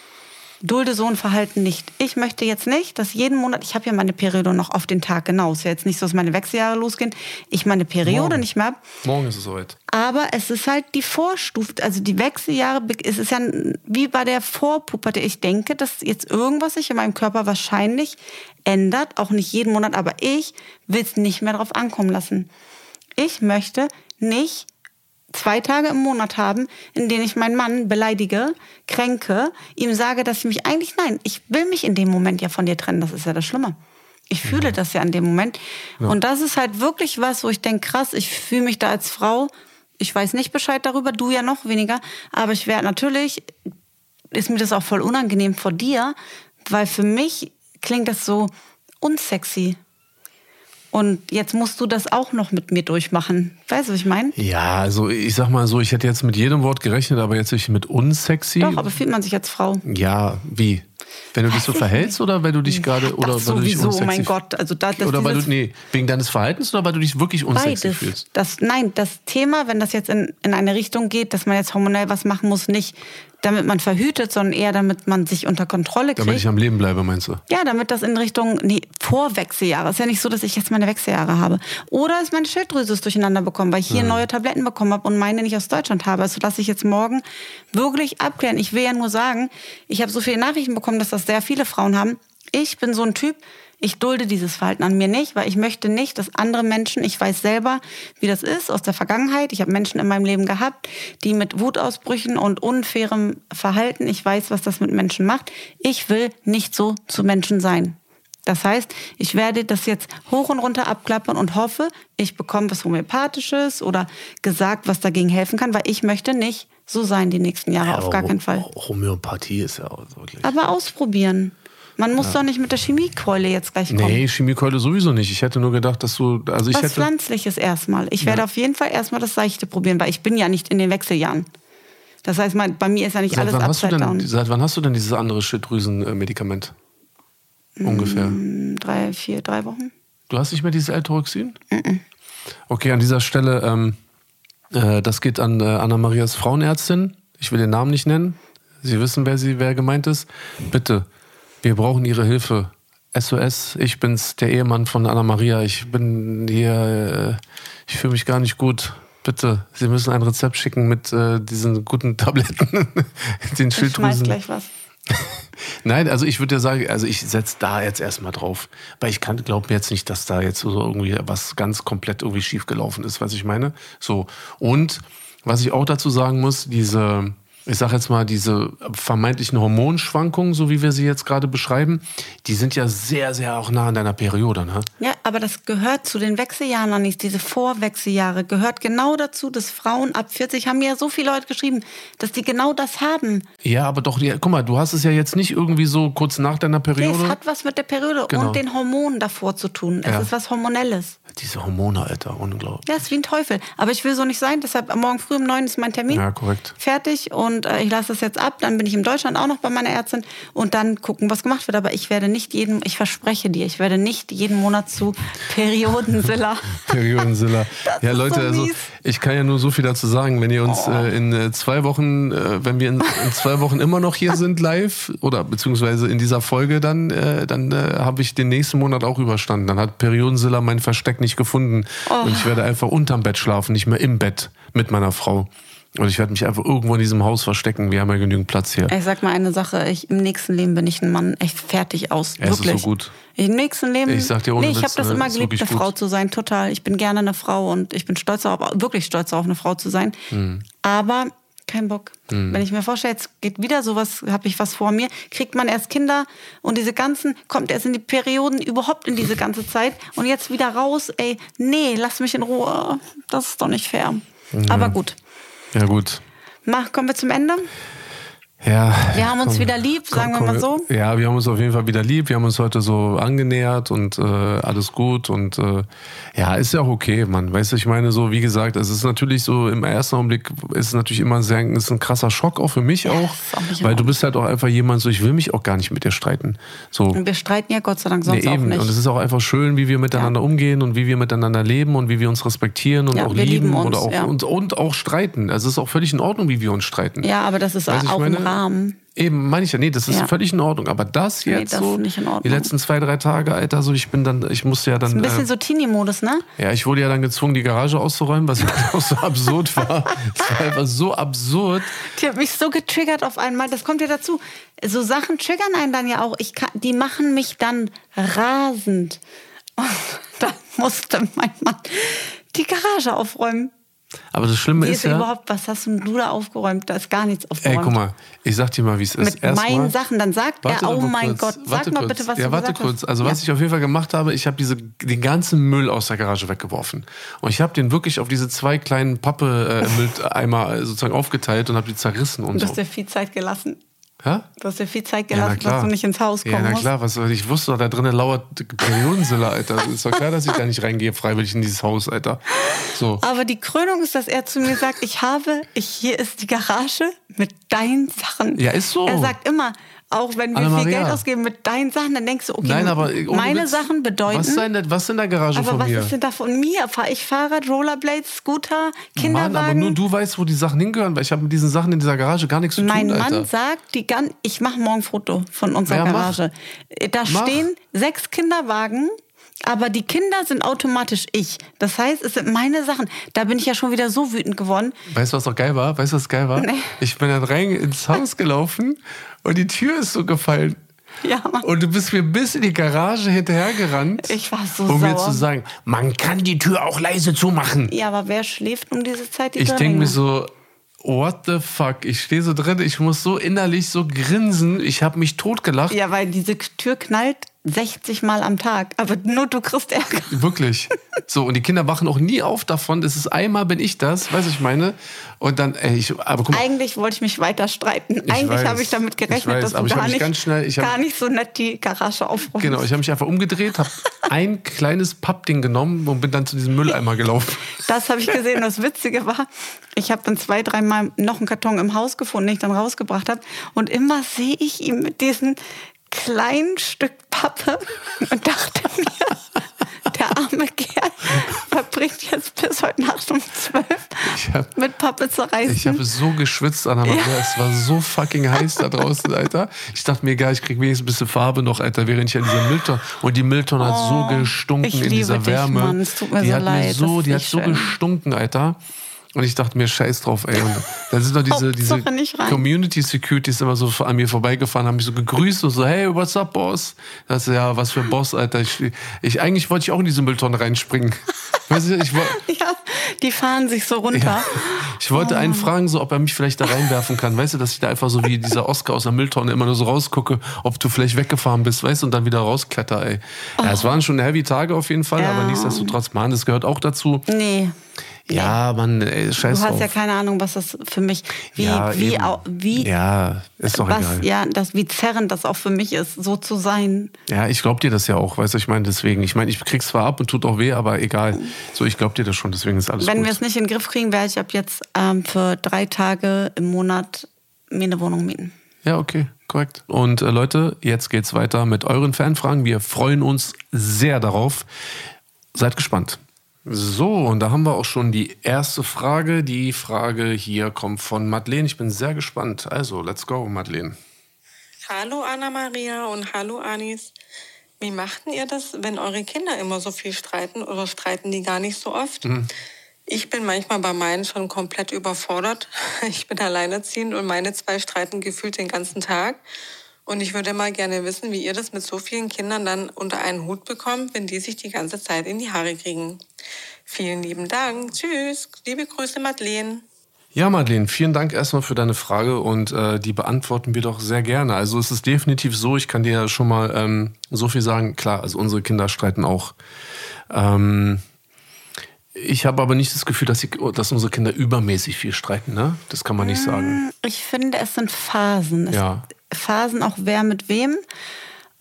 dulde so ein Verhalten nicht. Ich möchte jetzt nicht, dass jeden Monat, ich habe ja meine Periode noch auf den Tag genau. Es ist ja jetzt nicht so, dass meine Wechseljahre losgehen, ich meine Periode Morgen. nicht mehr habe. Morgen ist es soweit. Aber es ist halt die Vorstufe, also die Wechseljahre, es ist ja wie bei der Vorpubertät. Ich denke, dass jetzt irgendwas sich in meinem Körper wahrscheinlich ändert, auch nicht jeden Monat, aber ich will es nicht mehr drauf ankommen lassen. Ich möchte nicht zwei Tage im Monat haben, in denen ich meinen Mann beleidige, kränke, ihm sage, dass ich mich eigentlich, nein, ich will mich in dem Moment ja von dir trennen, das ist ja das Schlimme. Ich fühle das ja in dem Moment. Und das ist halt wirklich was, wo ich denke, krass, ich fühle mich da als Frau, ich weiß nicht Bescheid darüber, du ja noch weniger, aber ich werde natürlich, ist mir das auch voll unangenehm vor dir, weil für mich klingt das so unsexy. Und jetzt musst du das auch noch mit mir durchmachen. Weißt du, was ich meine? Ja, also ich sag mal so, ich hätte jetzt mit jedem Wort gerechnet, aber jetzt nicht mit unsexy. Doch, aber fühlt man sich als Frau. Ja, wie? Wenn du dich so verhältst oder weil du dich gerade oder das weil du dich unsexy mein Gott. Also da, das oder weil du nee, wegen deines Verhaltens oder weil du dich wirklich unsexy Beides. fühlst? Das, nein, das Thema, wenn das jetzt in, in eine Richtung geht, dass man jetzt hormonell was machen muss, nicht damit man verhütet, sondern eher damit man sich unter Kontrolle kriegt. Damit ich am Leben bleibe, meinst du? Ja, damit das in Richtung nee, Vorwechseljahre. Ist ja nicht so, dass ich jetzt meine Wechseljahre habe. Oder ist meine Schilddrüse ist durcheinander bekommen, weil ich hier neue Tabletten bekommen habe und meine nicht aus Deutschland habe. Also lasse ich jetzt morgen wirklich abklären. Ich will ja nur sagen, ich habe so viele Nachrichten bekommen, dass das sehr viele Frauen haben. Ich bin so ein Typ, ich dulde dieses Verhalten an mir nicht, weil ich möchte nicht, dass andere Menschen, ich weiß selber, wie das ist aus der Vergangenheit. Ich habe Menschen in meinem Leben gehabt, die mit Wutausbrüchen und unfairem Verhalten, ich weiß, was das mit Menschen macht. Ich will nicht so zu Menschen sein. Das heißt, ich werde das jetzt hoch und runter abklappern und hoffe, ich bekomme was Homöopathisches oder gesagt, was dagegen helfen kann, weil ich möchte nicht so sein die nächsten Jahre, auf gar keinen Fall. Homöopathie ist ja auch wirklich. Aber ausprobieren. Man muss doch nicht mit der Chemiekeule jetzt gleich kommen. Nee, Chemiekeule sowieso nicht. Ich hätte nur gedacht, dass du. Also ich Was hätte. Pflanzliches erstmal. Ich werde auf jeden Fall erstmal das Seichte probieren, weil ich bin ja nicht in den Wechseljahren. Das heißt, bei mir ist ja nicht Seit alles wann, hast du upside denn, down. seit wann hast du denn dieses andere Schilddrüsenmedikament? Ungefähr. Drei, vier, drei Wochen. Du hast nicht mehr dieses L-Toroxin? Okay, an dieser Stelle, ähm, äh, das geht an äh, Anna-Marias Frauenärztin. Ich will den Namen nicht nennen. Sie wissen, wer sie, wer gemeint ist. Bitte, wir brauchen Ihre Hilfe. SOS, ich bin's, der Ehemann von Anna Maria. Ich bin hier, äh, ich fühle mich gar nicht gut. Bitte, Sie müssen ein Rezept schicken mit äh, diesen guten Tabletten, <laughs> den Ich schmeiß Schilddrüsen. gleich was. <laughs> Nein, also ich würde ja sagen, also ich setze da jetzt erstmal drauf. Weil ich kann, glaube mir jetzt nicht, dass da jetzt so irgendwie was ganz komplett irgendwie schief gelaufen ist, was ich meine. So. Und was ich auch dazu sagen muss, diese, ich sag jetzt mal, diese vermeintlichen Hormonschwankungen, so wie wir sie jetzt gerade beschreiben, die sind ja sehr, sehr auch nah an deiner Periode, ne? Ja, aber das gehört zu den Wechseljahren, Anis, diese Vorwechseljahre, gehört genau dazu, dass Frauen ab 40, haben mir ja so viele Leute geschrieben, dass die genau das haben. Ja, aber doch, ja, guck mal, du hast es ja jetzt nicht irgendwie so kurz nach deiner Nee, Periode. es hat was mit der Periode Genau. und den Hormonen davor zu tun. Es Ja. ist was Hormonelles. Diese Hormone, Alter, unglaublich. Ja, ist wie ein Teufel. Aber ich will so nicht sein, deshalb morgen früh um neun ist mein Termin. Ja, korrekt. Fertig und äh, ich lasse das jetzt ab. Dann bin ich in Deutschland auch noch bei meiner Ärztin und dann gucken, was gemacht wird. Aber ich werde nicht jeden, ich verspreche dir, ich werde nicht jeden Monat zu Periodensilla. <laughs> Periodensilla. <laughs> Ja, Leute, so also ich kann ja nur so viel dazu sagen. Wenn ihr uns Oh. äh, in äh, zwei Wochen, äh, wenn wir in, in zwei Wochen immer noch hier sind live oder beziehungsweise in dieser Folge, dann, äh, dann äh, habe ich den nächsten Monat auch überstanden. Dann hat Periodensilla mein Versteck nicht gefunden Oh. und ich werde einfach unterm Bett schlafen, nicht mehr im Bett mit meiner Frau. Und ich werde mich einfach irgendwo in diesem Haus verstecken. Wir haben ja genügend Platz hier. Ich sag mal eine Sache, ich, im nächsten Leben bin ich ein Mann echt fertig aus. Ja, es ist wirklich. so gut. Im nächsten Leben. Ich sag dir ohne nee, ich habe das äh, immer geliebt, wirklich eine gut. Frau zu sein, total. Ich bin gerne eine Frau und ich bin stolz darauf, wirklich stolz darauf, eine Frau zu sein. Hm. Aber kein Bock. Wenn ich mir vorstelle, jetzt geht wieder sowas, habe ich was vor mir, kriegt man erst Kinder und diese ganzen, kommt erst in die Perioden überhaupt in diese ganze <laughs> Zeit und jetzt wieder raus, ey, nee, lass mich in Ruhe. Das ist doch nicht fair. Aber gut. Ja, gut. Mach, kommen wir zum Ende. Ja. Wir haben uns komm, wieder lieb, sagen wir mal so. Ja, wir haben uns auf jeden Fall wieder lieb. Wir haben uns heute so angenähert und äh, alles gut. Und äh, ja, ist ja auch okay, Mann. Weißt du, ich meine, so, wie gesagt, es ist natürlich so, im ersten Augenblick ist es natürlich immer sehr, ist ein krasser Schock auch für mich auch. ist auch in weil du bist halt auch einfach jemand, so, ich will mich auch gar nicht mit dir streiten. So. Und wir streiten ja Gott sei Dank sonst Nee, auch eben. nicht. Und es ist auch einfach schön, wie wir miteinander umgehen und wie wir miteinander leben und wie wir uns respektieren und Ja, auch lieben lieben uns, oder auch, ja. und, und auch streiten. Also es ist auch völlig in Ordnung, wie wir uns streiten. ja, aber das ist Weißt auch im Rahmen. Eben, meine ich ja, nee, das ist Ja. völlig in Ordnung. Aber das Nee, jetzt das so, ist nicht in Ordnung. die letzten zwei, drei Tage, Alter, so ich bin dann, ich musste ja dann, Ein bisschen äh, so Teenie-Modus, ne? ja, ich wurde ja dann gezwungen, die Garage auszuräumen, was auch so absurd war. <laughs> Es war einfach so absurd. Die hat mich so getriggert auf einmal. Das kommt ja dazu. So Sachen triggern einen dann ja auch. Ich kann, die machen mich dann rasend. Und <laughs> da musste mein Mann die Garage aufräumen. Aber das Schlimme ist ist ja, überhaupt, was hast denn du da aufgeräumt? Da ist gar nichts ey, aufgeräumt. guck mal, ich sag dir mal, wie es ist. Mit Erstmal- meinen Sachen, dann sagt er, oh mal mein kurz, Gott, sag mal kurz. bitte, was ja, du warte gesagt kurz. hast. Also was ja. ich auf jeden Fall gemacht habe, ich habe diese den ganzen Müll aus der Garage weggeworfen und ich habe den wirklich auf diese zwei kleinen Pappe äh, <laughs> äh, sozusagen aufgeteilt und habe die zerrissen und Du so. hast dir viel Zeit gelassen. Hä? Du hast dir viel Zeit Ja, gelassen, klar. dass du nicht ins Haus kommen Ja, na klar, was ich? Wusste doch, da drinnen lauert Periodensilla, Alter. Ist doch klar, dass ich da nicht reingehe, freiwillig in dieses Haus, Alter. So. Aber die Krönung ist, dass er zu mir sagt, ich habe, ich, hier ist die Garage mit deinen Sachen. Ja, ist so. Er sagt immer, auch wenn wir viel. Geld ausgeben mit deinen Sachen, dann denkst du, okay, Nein, aber ohne meine Witz, Sachen bedeuten. Was ist, denn, was ist in der Garage aber von was mir? ist denn da von mir? Fahre ich Fahrrad, Rollerblades, Scooter, Kinderwagen? Mann, aber nur du weißt, wo die Sachen hingehören, weil ich habe mit diesen Sachen in dieser Garage gar nichts zu Mein tun, Alter. Mann sagt, die gan ich mache morgen ein Foto von unserer Ja, mach. Garage. Da Mach. stehen sechs Kinderwagen, aber die Kinder sind automatisch ich. Das heißt, es sind meine Sachen. Da bin ich ja schon wieder so wütend geworden. Weißt du, was auch geil war? Weißt du, was geil war? Nee. Ich bin dann rein ins Haus gelaufen und die Tür ist so gefallen. Ja, Mann. Und du bist mir bis in die Garage hinterhergerannt. Ich war so Um mir sauer. zu sagen, man kann die Tür auch leise zumachen. Ja, aber wer schläft um diese Zeit? Die Ich denke mir so, what the fuck? Ich stehe so drin, ich muss so innerlich so grinsen. Ich habe mich totgelacht. Ja, weil diese Tür knallt 60 Mal am Tag. Aber nur du kriegst Ärger. Wirklich. So, und die Kinder wachen auch nie auf davon. Das ist einmal bin ich das, weiß ich meine. Und dann, ey, ich, aber guck mal. Eigentlich wollte ich mich weiter streiten. Ich Eigentlich habe ich damit gerechnet, Ich weiß, dass du gar, nicht, schnell- hab- gar nicht so nett die Garage aufräumst. Genau, ich habe mich einfach umgedreht, habe ein kleines Pappding genommen und bin dann zu diesem Mülleimer gelaufen. Das habe ich gesehen. Das Witzige war, ich habe dann zwei, dreimal noch einen Karton im Haus gefunden, den ich dann rausgebracht habe. Und immer sehe ich ihn mit diesem kleinen Stück Pappe und dachte mir, der arme Kerl verbringt jetzt bis heute Nacht um zwölf hab- mit Pappe zerreißen. Ich habe so geschwitzt, Anna Maria. Ja. Es war so fucking heiß da draußen, Alter. Ich dachte mir, gar, ich krieg wenigstens ein bisschen Farbe noch, Alter, während ich an dieser Mülltonne. Und die Mülltonne oh, hat so oh, gestunken in dieser dich, Wärme. Mann. Es tut mir die so hat leid. Mir so, die hat so schön. gestunken, Alter. Und ich dachte mir, scheiß drauf, ey. Und dann sind doch diese, diese Community Securities immer so an mir vorbeigefahren, haben mich so gegrüßt und so, hey, what's up, Boss? Das ist ja, was für ein Boss, Alter. Ich, ich, eigentlich wollte ich auch in diese Mülltonne reinspringen. <laughs> weißt du, ich, ja, die fahren sich so runter. Ja. Ich wollte oh. einen fragen, so, ob er mich vielleicht da reinwerfen kann. Weißt du, dass ich da einfach so wie dieser Oscar aus der Mülltonne immer nur so rausgucke, ob du vielleicht weggefahren bist, weißt du, und dann wieder rauskletter, ey. Oh. Ja, es waren schon heavy Tage auf jeden Fall, ja. aber nichtsdestotrotz, man, das gehört auch dazu. Nee. Ja, man, ey, scheiß Du hast drauf. ja keine Ahnung, was das für mich, wie, ja, wie, wie, ja, ist doch was, egal. Ja, das, wie zerrend das auch für mich ist, so zu sein. Ja, ich glaub dir das ja auch, weißt du, ich meine, deswegen, ich meine, ich krieg's zwar ab und tut auch weh, aber egal. So, ich glaub dir das schon, deswegen ist alles Wenn gut. wir es nicht in den Griff kriegen, werde ich ab jetzt ähm, für drei Tage im Monat mir eine Wohnung mieten. Ja, okay, korrekt. Und äh, Leute, jetzt geht's weiter mit euren Fanfragen. Wir freuen uns sehr darauf. Seid gespannt. So, und da haben wir auch schon die erste Frage. Die Frage hier kommt von Madeleine. Ich bin sehr gespannt. Also, let's go, Madeleine. Hallo Anna-Maria und hallo Anis. Wie machten ihr das, wenn eure Kinder immer so viel streiten oder streiten die gar nicht so oft? Mhm. Ich bin manchmal bei meinen schon komplett überfordert. <laughs> Ich bin alleinerziehend und meine zwei streiten gefühlt den ganzen Tag. Und ich würde mal gerne wissen, wie ihr das mit so vielen Kindern dann unter einen Hut bekommt, wenn die sich die ganze Zeit in die Haare kriegen. Vielen lieben Dank. Tschüss. Liebe Grüße, Madeleine. Ja, Madeleine, vielen Dank erstmal für deine Frage und äh, die beantworten wir doch sehr gerne. Also es ist definitiv so, ich kann dir ja schon mal ähm, so viel sagen, klar, also unsere Kinder streiten auch. Ähm, ich habe aber nicht das Gefühl, dass, sie, dass, unsere Kinder übermäßig viel streiten, ne? Das kann man nicht sagen. Mm, ich finde, es sind Phasen. Es ja. Phasen auch wer mit wem.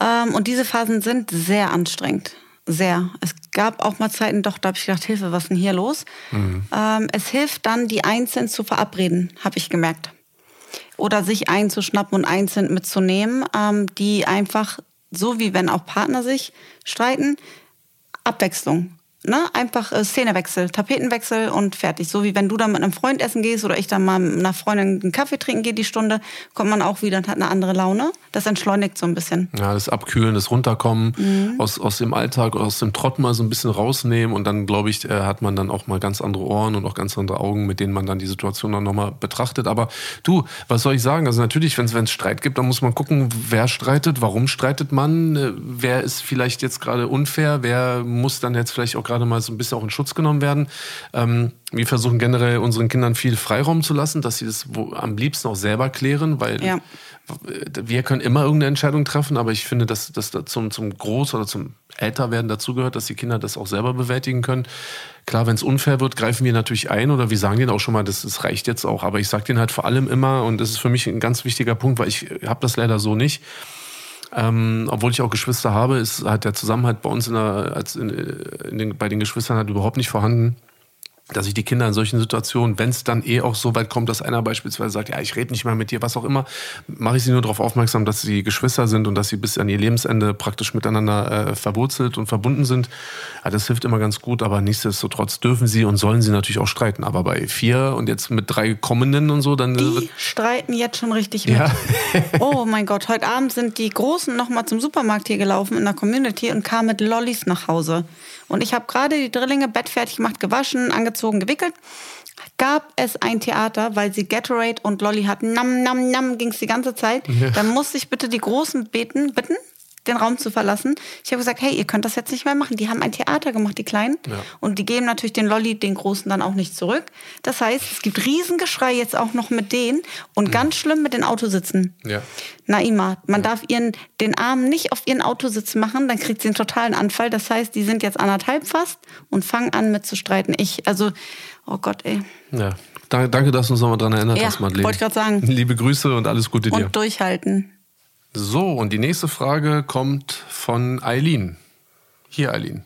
Ähm, und diese Phasen sind sehr anstrengend. Sehr. Es gab auch mal Zeiten, doch, da habe ich gedacht, Hilfe, was ist denn hier los? Mhm. Ähm, es hilft dann, die einzeln zu verabreden, habe ich gemerkt. Oder sich einzuschnappen und einzeln mitzunehmen, ähm, die einfach, so wie wenn auch Partner sich streiten, Abwechslung ne, einfach äh, Szenewechsel, Tapetenwechsel und fertig. So wie wenn du dann mit einem Freund essen gehst oder ich dann mal mit einer Freundin einen Kaffee trinken gehe, die Stunde, kommt man auch wieder und hat eine andere Laune. Das entschleunigt so ein bisschen. Ja, das Abkühlen, das Runterkommen mhm. aus, aus dem Alltag, aus dem Trott mal so ein bisschen rausnehmen und dann, glaube ich, äh, hat man dann auch mal ganz andere Ohren und auch ganz andere Augen, mit denen man dann die Situation dann nochmal betrachtet. Aber du, was soll ich sagen? Also natürlich, wenn es Streit gibt, dann muss man gucken, wer streitet, warum streitet man, äh, wer ist vielleicht jetzt gerade unfair, wer muss dann jetzt vielleicht auch gerade mal so ein bisschen auch in Schutz genommen werden. Ähm, wir versuchen generell unseren Kindern viel Freiraum zu lassen, dass sie das wo, am liebsten auch selber klären, weil ja. wir können immer irgendeine Entscheidung treffen, aber ich finde, dass das zum, zum Groß- oder zum Älterwerden dazugehört, dass die Kinder das auch selber bewältigen können. Klar, wenn es unfair wird, greifen wir natürlich ein oder wir sagen denen auch schon mal, das, das reicht jetzt auch. Aber ich sage denen halt vor allem immer, und das ist für mich ein ganz wichtiger Punkt, weil ich habe das leider so nicht, ähm, obwohl ich auch Geschwister habe, ist halt der Zusammenhalt bei uns in der, in, in den, bei den Geschwistern halt überhaupt nicht vorhanden dass ich die Kinder in solchen Situationen, wenn es dann eh auch so weit kommt, dass einer beispielsweise sagt, ja, ich rede nicht mehr mit dir, was auch immer, mache ich sie nur darauf aufmerksam, dass sie Geschwister sind und dass sie bis an ihr Lebensende praktisch miteinander äh, verwurzelt und verbunden sind. Ja, das hilft immer ganz gut, aber nichtsdestotrotz dürfen sie und sollen sie natürlich auch streiten. Aber bei vier und jetzt mit drei kommenden und so, dann... Die streiten jetzt schon richtig mit. Ja. oh mein Gott, heute Abend sind die Großen nochmal zum Supermarkt hier gelaufen in der Community und kamen mit Lollis nach Hause. Und ich habe gerade die Drillinge Bett fertig gemacht, gewaschen, angezogen, gewickelt. Gab es ein Theater, weil sie Gatorade und Lolly hatten, nam, nam, nam, ging es die ganze Zeit. Ja. Dann musste ich bitte die Großen beten, bitten, den Raum zu verlassen. Ich habe gesagt, hey, ihr könnt das jetzt nicht mehr machen. Die haben ein Theater gemacht, die Kleinen. Ja. Und die geben natürlich den Lolli, den Großen, dann auch nicht zurück. Das heißt, es gibt Riesengeschrei jetzt auch noch mit denen und mhm. ganz schlimm mit den Autositzen. Ja. Naima, man ja. darf ihren, den Arm nicht auf ihren Autositz machen, dann kriegt sie einen totalen Anfall. Das heißt, die sind jetzt anderthalb fast und fangen an mit zu streiten. Ich, also, oh Gott, ey. Ja, Danke, dass du uns nochmal dran erinnert ja, hast, Madeleine. Wollte ich gerade sagen. Liebe Grüße und alles Gute dir. Und durchhalten. So, und die nächste Frage kommt von Eileen. Hier, Eileen.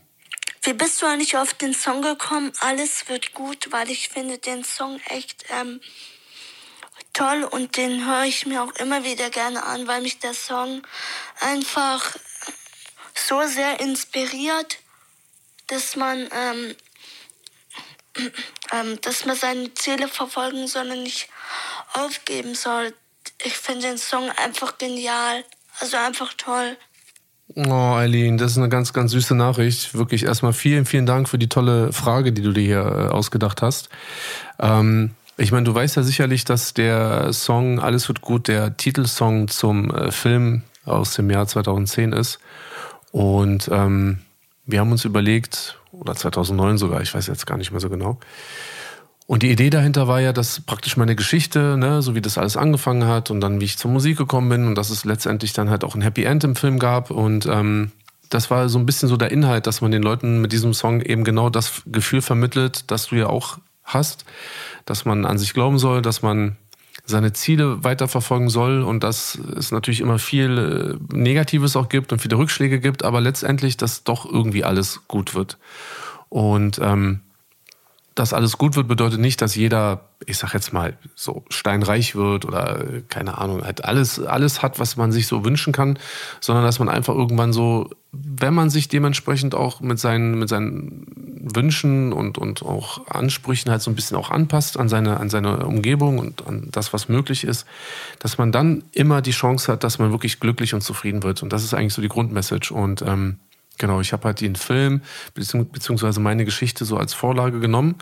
Wie bist du eigentlich auf den Song gekommen? Alles wird gut, weil ich finde den Song echt ähm, toll und den höre ich mir auch immer wieder gerne an, weil mich der Song einfach so sehr inspiriert, dass man ähm, <clears throat> ähm, dass man seine Ziele verfolgen soll und nicht aufgeben soll. Ich finde den Song einfach genial. Also einfach toll. Oh, Eileen, das ist eine ganz, ganz süße Nachricht. Wirklich erstmal vielen, vielen Dank für die tolle Frage, die du dir hier äh, ausgedacht hast. Ähm, ich meine, du weißt ja sicherlich, dass der Song Alles wird gut der Titelsong zum äh, Film aus dem Jahr 2010 ist. Und ähm, wir haben uns überlegt, oder 2009 sogar, ich weiß jetzt gar nicht mehr so genau. Und die Idee dahinter war ja, dass praktisch meine Geschichte, ne, so wie das alles angefangen hat und dann wie ich zur Musik gekommen bin und dass es letztendlich dann halt auch ein Happy End im Film gab und ähm, das war so ein bisschen so der Inhalt, dass man den Leuten mit diesem Song eben genau das Gefühl vermittelt, das du ja auch hast, dass man an sich glauben soll, dass man seine Ziele weiterverfolgen soll und dass es natürlich immer viel äh, Negatives auch gibt und viele Rückschläge gibt, aber letztendlich, dass doch irgendwie alles gut wird. Und ähm, dass alles gut wird, bedeutet nicht, dass jeder, ich sag jetzt mal, so steinreich wird oder keine Ahnung, halt alles, alles hat, was man sich so wünschen kann, sondern dass man einfach irgendwann so, wenn man sich dementsprechend auch mit seinen, mit seinen Wünschen und, und auch Ansprüchen halt so ein bisschen auch anpasst an seine, an seine Umgebung und an das, was möglich ist, dass man dann immer die Chance hat, dass man wirklich glücklich und zufrieden wird. Und das ist eigentlich so die Grundmessage. Und ähm, Genau, ich habe halt den Film beziehungsweise meine Geschichte so als Vorlage genommen.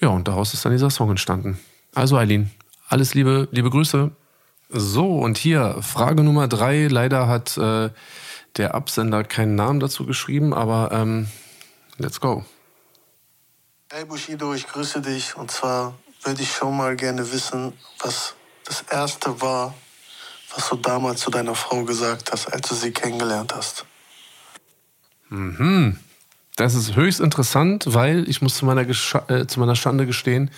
Ja, und daraus ist dann dieser Song entstanden. Also Eileen, alles Liebe, liebe Grüße. So, und hier Frage Nummer drei. Leider hat äh, der Absender keinen Namen dazu geschrieben, aber ähm, let's go. Hey Bushido, ich grüße dich. Und zwar würde ich schon mal gerne wissen, was das Erste war, was du damals zu deiner Frau gesagt hast, als du sie kennengelernt hast. Mhm. Das ist höchst interessant, weil ich muss zu meiner, äh, zu meiner Schande gestehen,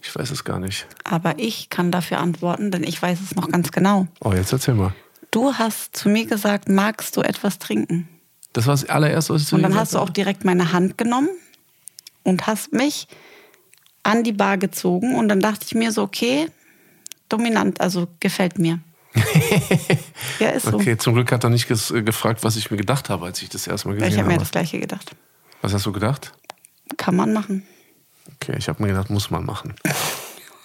ich weiß es gar nicht. Aber ich kann dafür antworten, denn ich weiß es noch ganz genau. Oh, jetzt erzähl mal. Du hast zu mir gesagt, magst du etwas trinken? Das war das allererste, was ich zu Und dann hast du auch direkt meine Hand genommen und hast mich an die Bar gezogen. Und dann dachte ich mir so, okay, dominant, also gefällt mir. <laughs> ja, ist so. Okay, zum Glück hat er nicht gefragt, was ich mir gedacht habe, als ich das erstmal gesehen habe. Ich habe mir das gleiche gedacht. Was hast du gedacht? Kann man machen. Okay, ich habe mir gedacht, muss man machen. <laughs>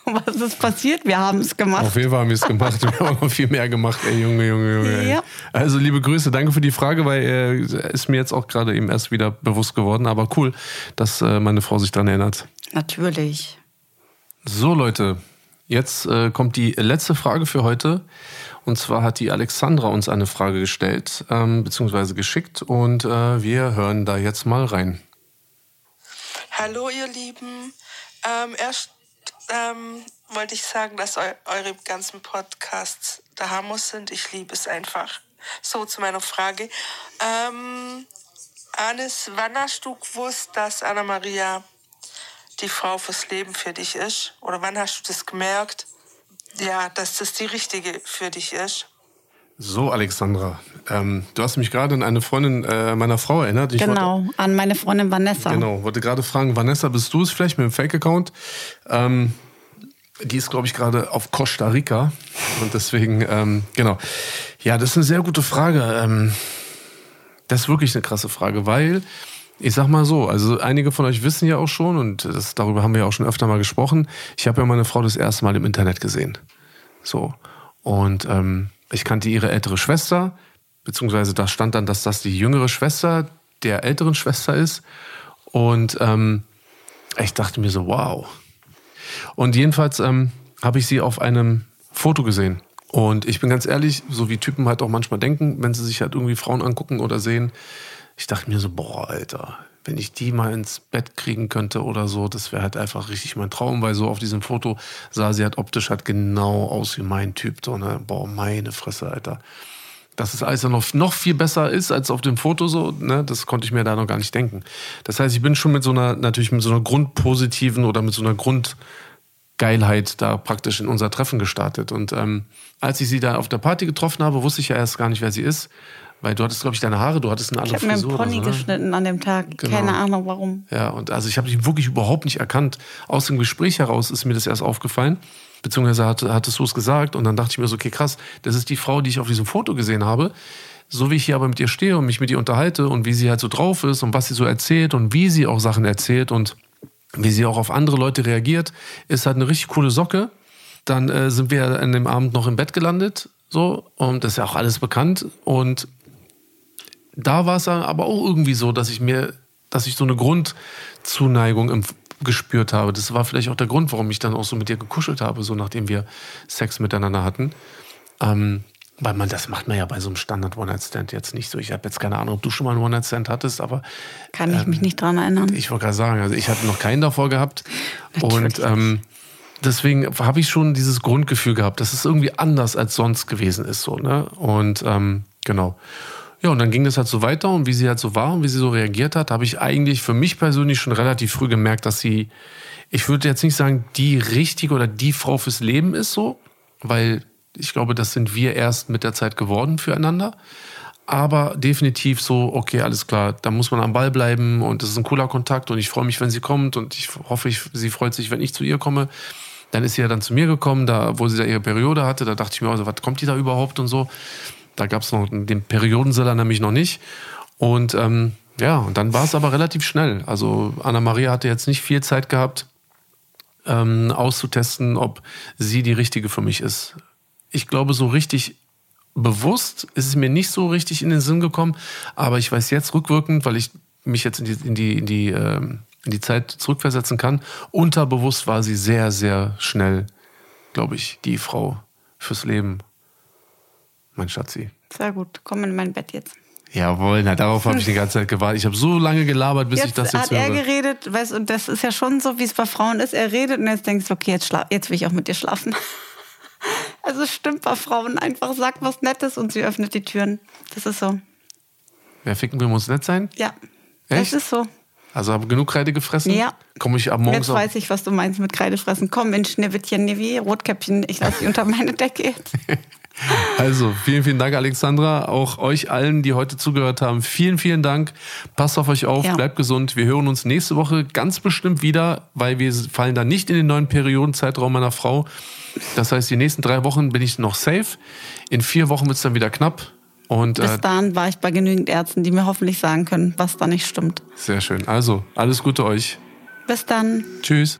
Was ist passiert? Wir haben es gemacht. Auf jeden Fall haben wir es gemacht. Wir haben noch viel mehr gemacht, ey, Junge, Junge, Junge. Ja. Also, liebe Grüße, danke für die Frage, weil äh, ist mir jetzt auch gerade eben erst wieder bewusst geworden. Aber cool, dass äh, meine Frau sich daran erinnert. Natürlich. So, Leute, Jetzt äh, kommt die letzte Frage für heute. Und zwar hat die Alexandra uns eine Frage gestellt, ähm, beziehungsweise geschickt. Und äh, wir hören da jetzt mal rein. Hallo, ihr Lieben. Ähm, erst ähm, wollte ich sagen, dass eu eure ganzen Podcasts der Hammer sind. Ich liebe es einfach. So zu meiner Frage. Ähm, Anis, wann hast du gewusst, dass Anna-Maria die Frau fürs Leben für dich ist? Oder wann hast du das gemerkt, ja, dass das die richtige für dich ist? So, Alexandra, ähm, du hast mich gerade an eine Freundin äh, meiner Frau erinnert. Ich genau, wollte, an meine Freundin Vanessa. Genau, wollte gerade fragen, Vanessa, bist du es vielleicht mit dem Fake-Account? Ähm, die ist, glaube ich, gerade auf Costa Rica. Und deswegen, ähm, genau. Ja, das ist eine sehr gute Frage. Ähm, das ist wirklich eine krasse Frage, weil ich sag mal so, also einige von euch wissen ja auch schon, und das, darüber haben wir ja auch schon öfter mal gesprochen, ich habe ja meine Frau das erste Mal im Internet gesehen. So. Und ähm, ich kannte ihre ältere Schwester, beziehungsweise da stand dann, dass das die jüngere Schwester der älteren Schwester ist. Und ähm, ich dachte mir so, wow. Und jedenfalls ähm, habe ich sie auf einem Foto gesehen. Und ich bin ganz ehrlich, so wie Typen halt auch manchmal denken, wenn sie sich halt irgendwie Frauen angucken oder sehen, ich dachte mir so, boah, Alter, wenn ich die mal ins Bett kriegen könnte oder so, das wäre halt einfach richtig mein Traum, weil so auf diesem Foto sah sie halt optisch halt genau aus wie mein Typ, so, ne? Boah, meine Fresse, Alter. Dass es alles noch, noch viel besser ist als auf dem Foto so, ne, das konnte ich mir da noch gar nicht denken. Das heißt, ich bin schon mit so einer, natürlich mit so einer grundpositiven oder mit so einer Grundgeilheit da praktisch in unser Treffen gestartet. Und ähm, als ich sie da auf der Party getroffen habe, wusste ich ja erst gar nicht, wer sie ist. Weil du hattest, glaube ich, deine Haare, du hattest eine andere ich Frisur. Ich habe mir einen Pony so, ne? geschnitten an dem Tag. Genau. Keine Ahnung warum. Ja, und also ich habe dich wirklich überhaupt nicht erkannt. Aus dem Gespräch heraus ist mir das erst aufgefallen. Beziehungsweise hat, hattest du es gesagt. Und dann dachte ich mir so, okay, krass, das ist die Frau, die ich auf diesem Foto gesehen habe. So wie ich hier aber mit ihr stehe und mich mit ihr unterhalte und wie sie halt so drauf ist und was sie so erzählt und wie sie auch Sachen erzählt und wie sie auch auf andere Leute reagiert, ist halt eine richtig coole Socke. Dann äh, sind wir an dem Abend noch im Bett gelandet, so, und das ist ja auch alles bekannt. Und da war es aber auch irgendwie so, dass ich mir, dass ich so eine Grundzuneigung gespürt habe. Das war vielleicht auch der Grund, warum ich dann auch so mit dir gekuschelt habe, so nachdem wir Sex miteinander hatten. Ähm, weil man, das macht man ja bei so einem Standard One-Night-Stand jetzt nicht so. Ich habe jetzt keine Ahnung, ob du schon mal einen One-Night-Stand hattest, aber. Kann ich ähm, mich nicht dran erinnern. Ich wollte gerade sagen, also ich hatte noch keinen davor gehabt. <laughs> und ähm, deswegen habe ich schon dieses Grundgefühl gehabt, dass es irgendwie anders als sonst gewesen ist. So, ne? Und ähm, genau. Ja, und dann ging das halt so weiter und wie sie halt so war und wie sie so reagiert hat, habe ich eigentlich für mich persönlich schon relativ früh gemerkt, dass sie, ich würde jetzt nicht sagen, die richtige oder die Frau fürs Leben ist so, weil ich glaube, das sind wir erst mit der Zeit geworden füreinander. Aber definitiv so, okay, alles klar, da muss man am Ball bleiben und das ist ein cooler Kontakt und ich freue mich, wenn sie kommt und ich hoffe, ich, sie freut sich, wenn ich zu ihr komme. Dann ist sie ja dann zu mir gekommen, da, wo sie da ihre Periode hatte. Da dachte ich mir, also, was kommt die da überhaupt und so. Da gab es noch den Periodenseller nämlich noch nicht. Und ähm, ja, und dann war es aber relativ schnell. Also Anna-Maria hatte jetzt nicht viel Zeit gehabt, ähm, auszutesten, ob sie die richtige für mich ist. Ich glaube, so richtig bewusst ist es mir nicht so richtig in den Sinn gekommen, aber ich weiß jetzt rückwirkend, weil ich mich jetzt in die, in die, in die, ähm, in die Zeit zurückversetzen kann, unterbewusst war sie sehr, sehr schnell, glaube ich, die Frau fürs Leben mein Schatzi. Sehr gut, komm in mein Bett jetzt. Jawohl, na darauf habe ich die ganze Zeit gewartet. Ich habe so lange gelabert, bis jetzt ich das jetzt hat höre. hat er geredet, weißt und das ist ja schon so, wie es bei Frauen ist. Er redet und jetzt denkst du, okay, jetzt, jetzt will ich auch mit dir schlafen. <laughs> Also es stimmt bei Frauen einfach, sagt was Nettes und sie öffnet die Türen. Das ist so. Wer ficken will, muss nett sein? Ja. Echt? Das ist so. Also habe genug Kreide gefressen? Ja. Komme ich ab morgens Jetzt weiß ich, was du meinst mit Kreide fressen. Komm in Schneewittchen, wie Rotkäppchen, ich lasse sie unter meine Decke jetzt. <laughs> Also, vielen, vielen Dank, Alexandra. Auch euch allen, die heute zugehört haben, vielen, vielen Dank. Passt auf euch auf, ja. bleibt gesund. Wir hören uns nächste Woche ganz bestimmt wieder, weil wir fallen dann nicht in den neuen Periodenzeitraum meiner Frau. Das heißt, die nächsten drei Wochen bin ich noch safe. In vier Wochen wird es dann wieder knapp. Und, Bis äh, dahin war ich bei genügend Ärzten, die mir hoffentlich sagen können, was da nicht stimmt. Sehr schön. Also, alles Gute euch. Bis dann. Tschüss.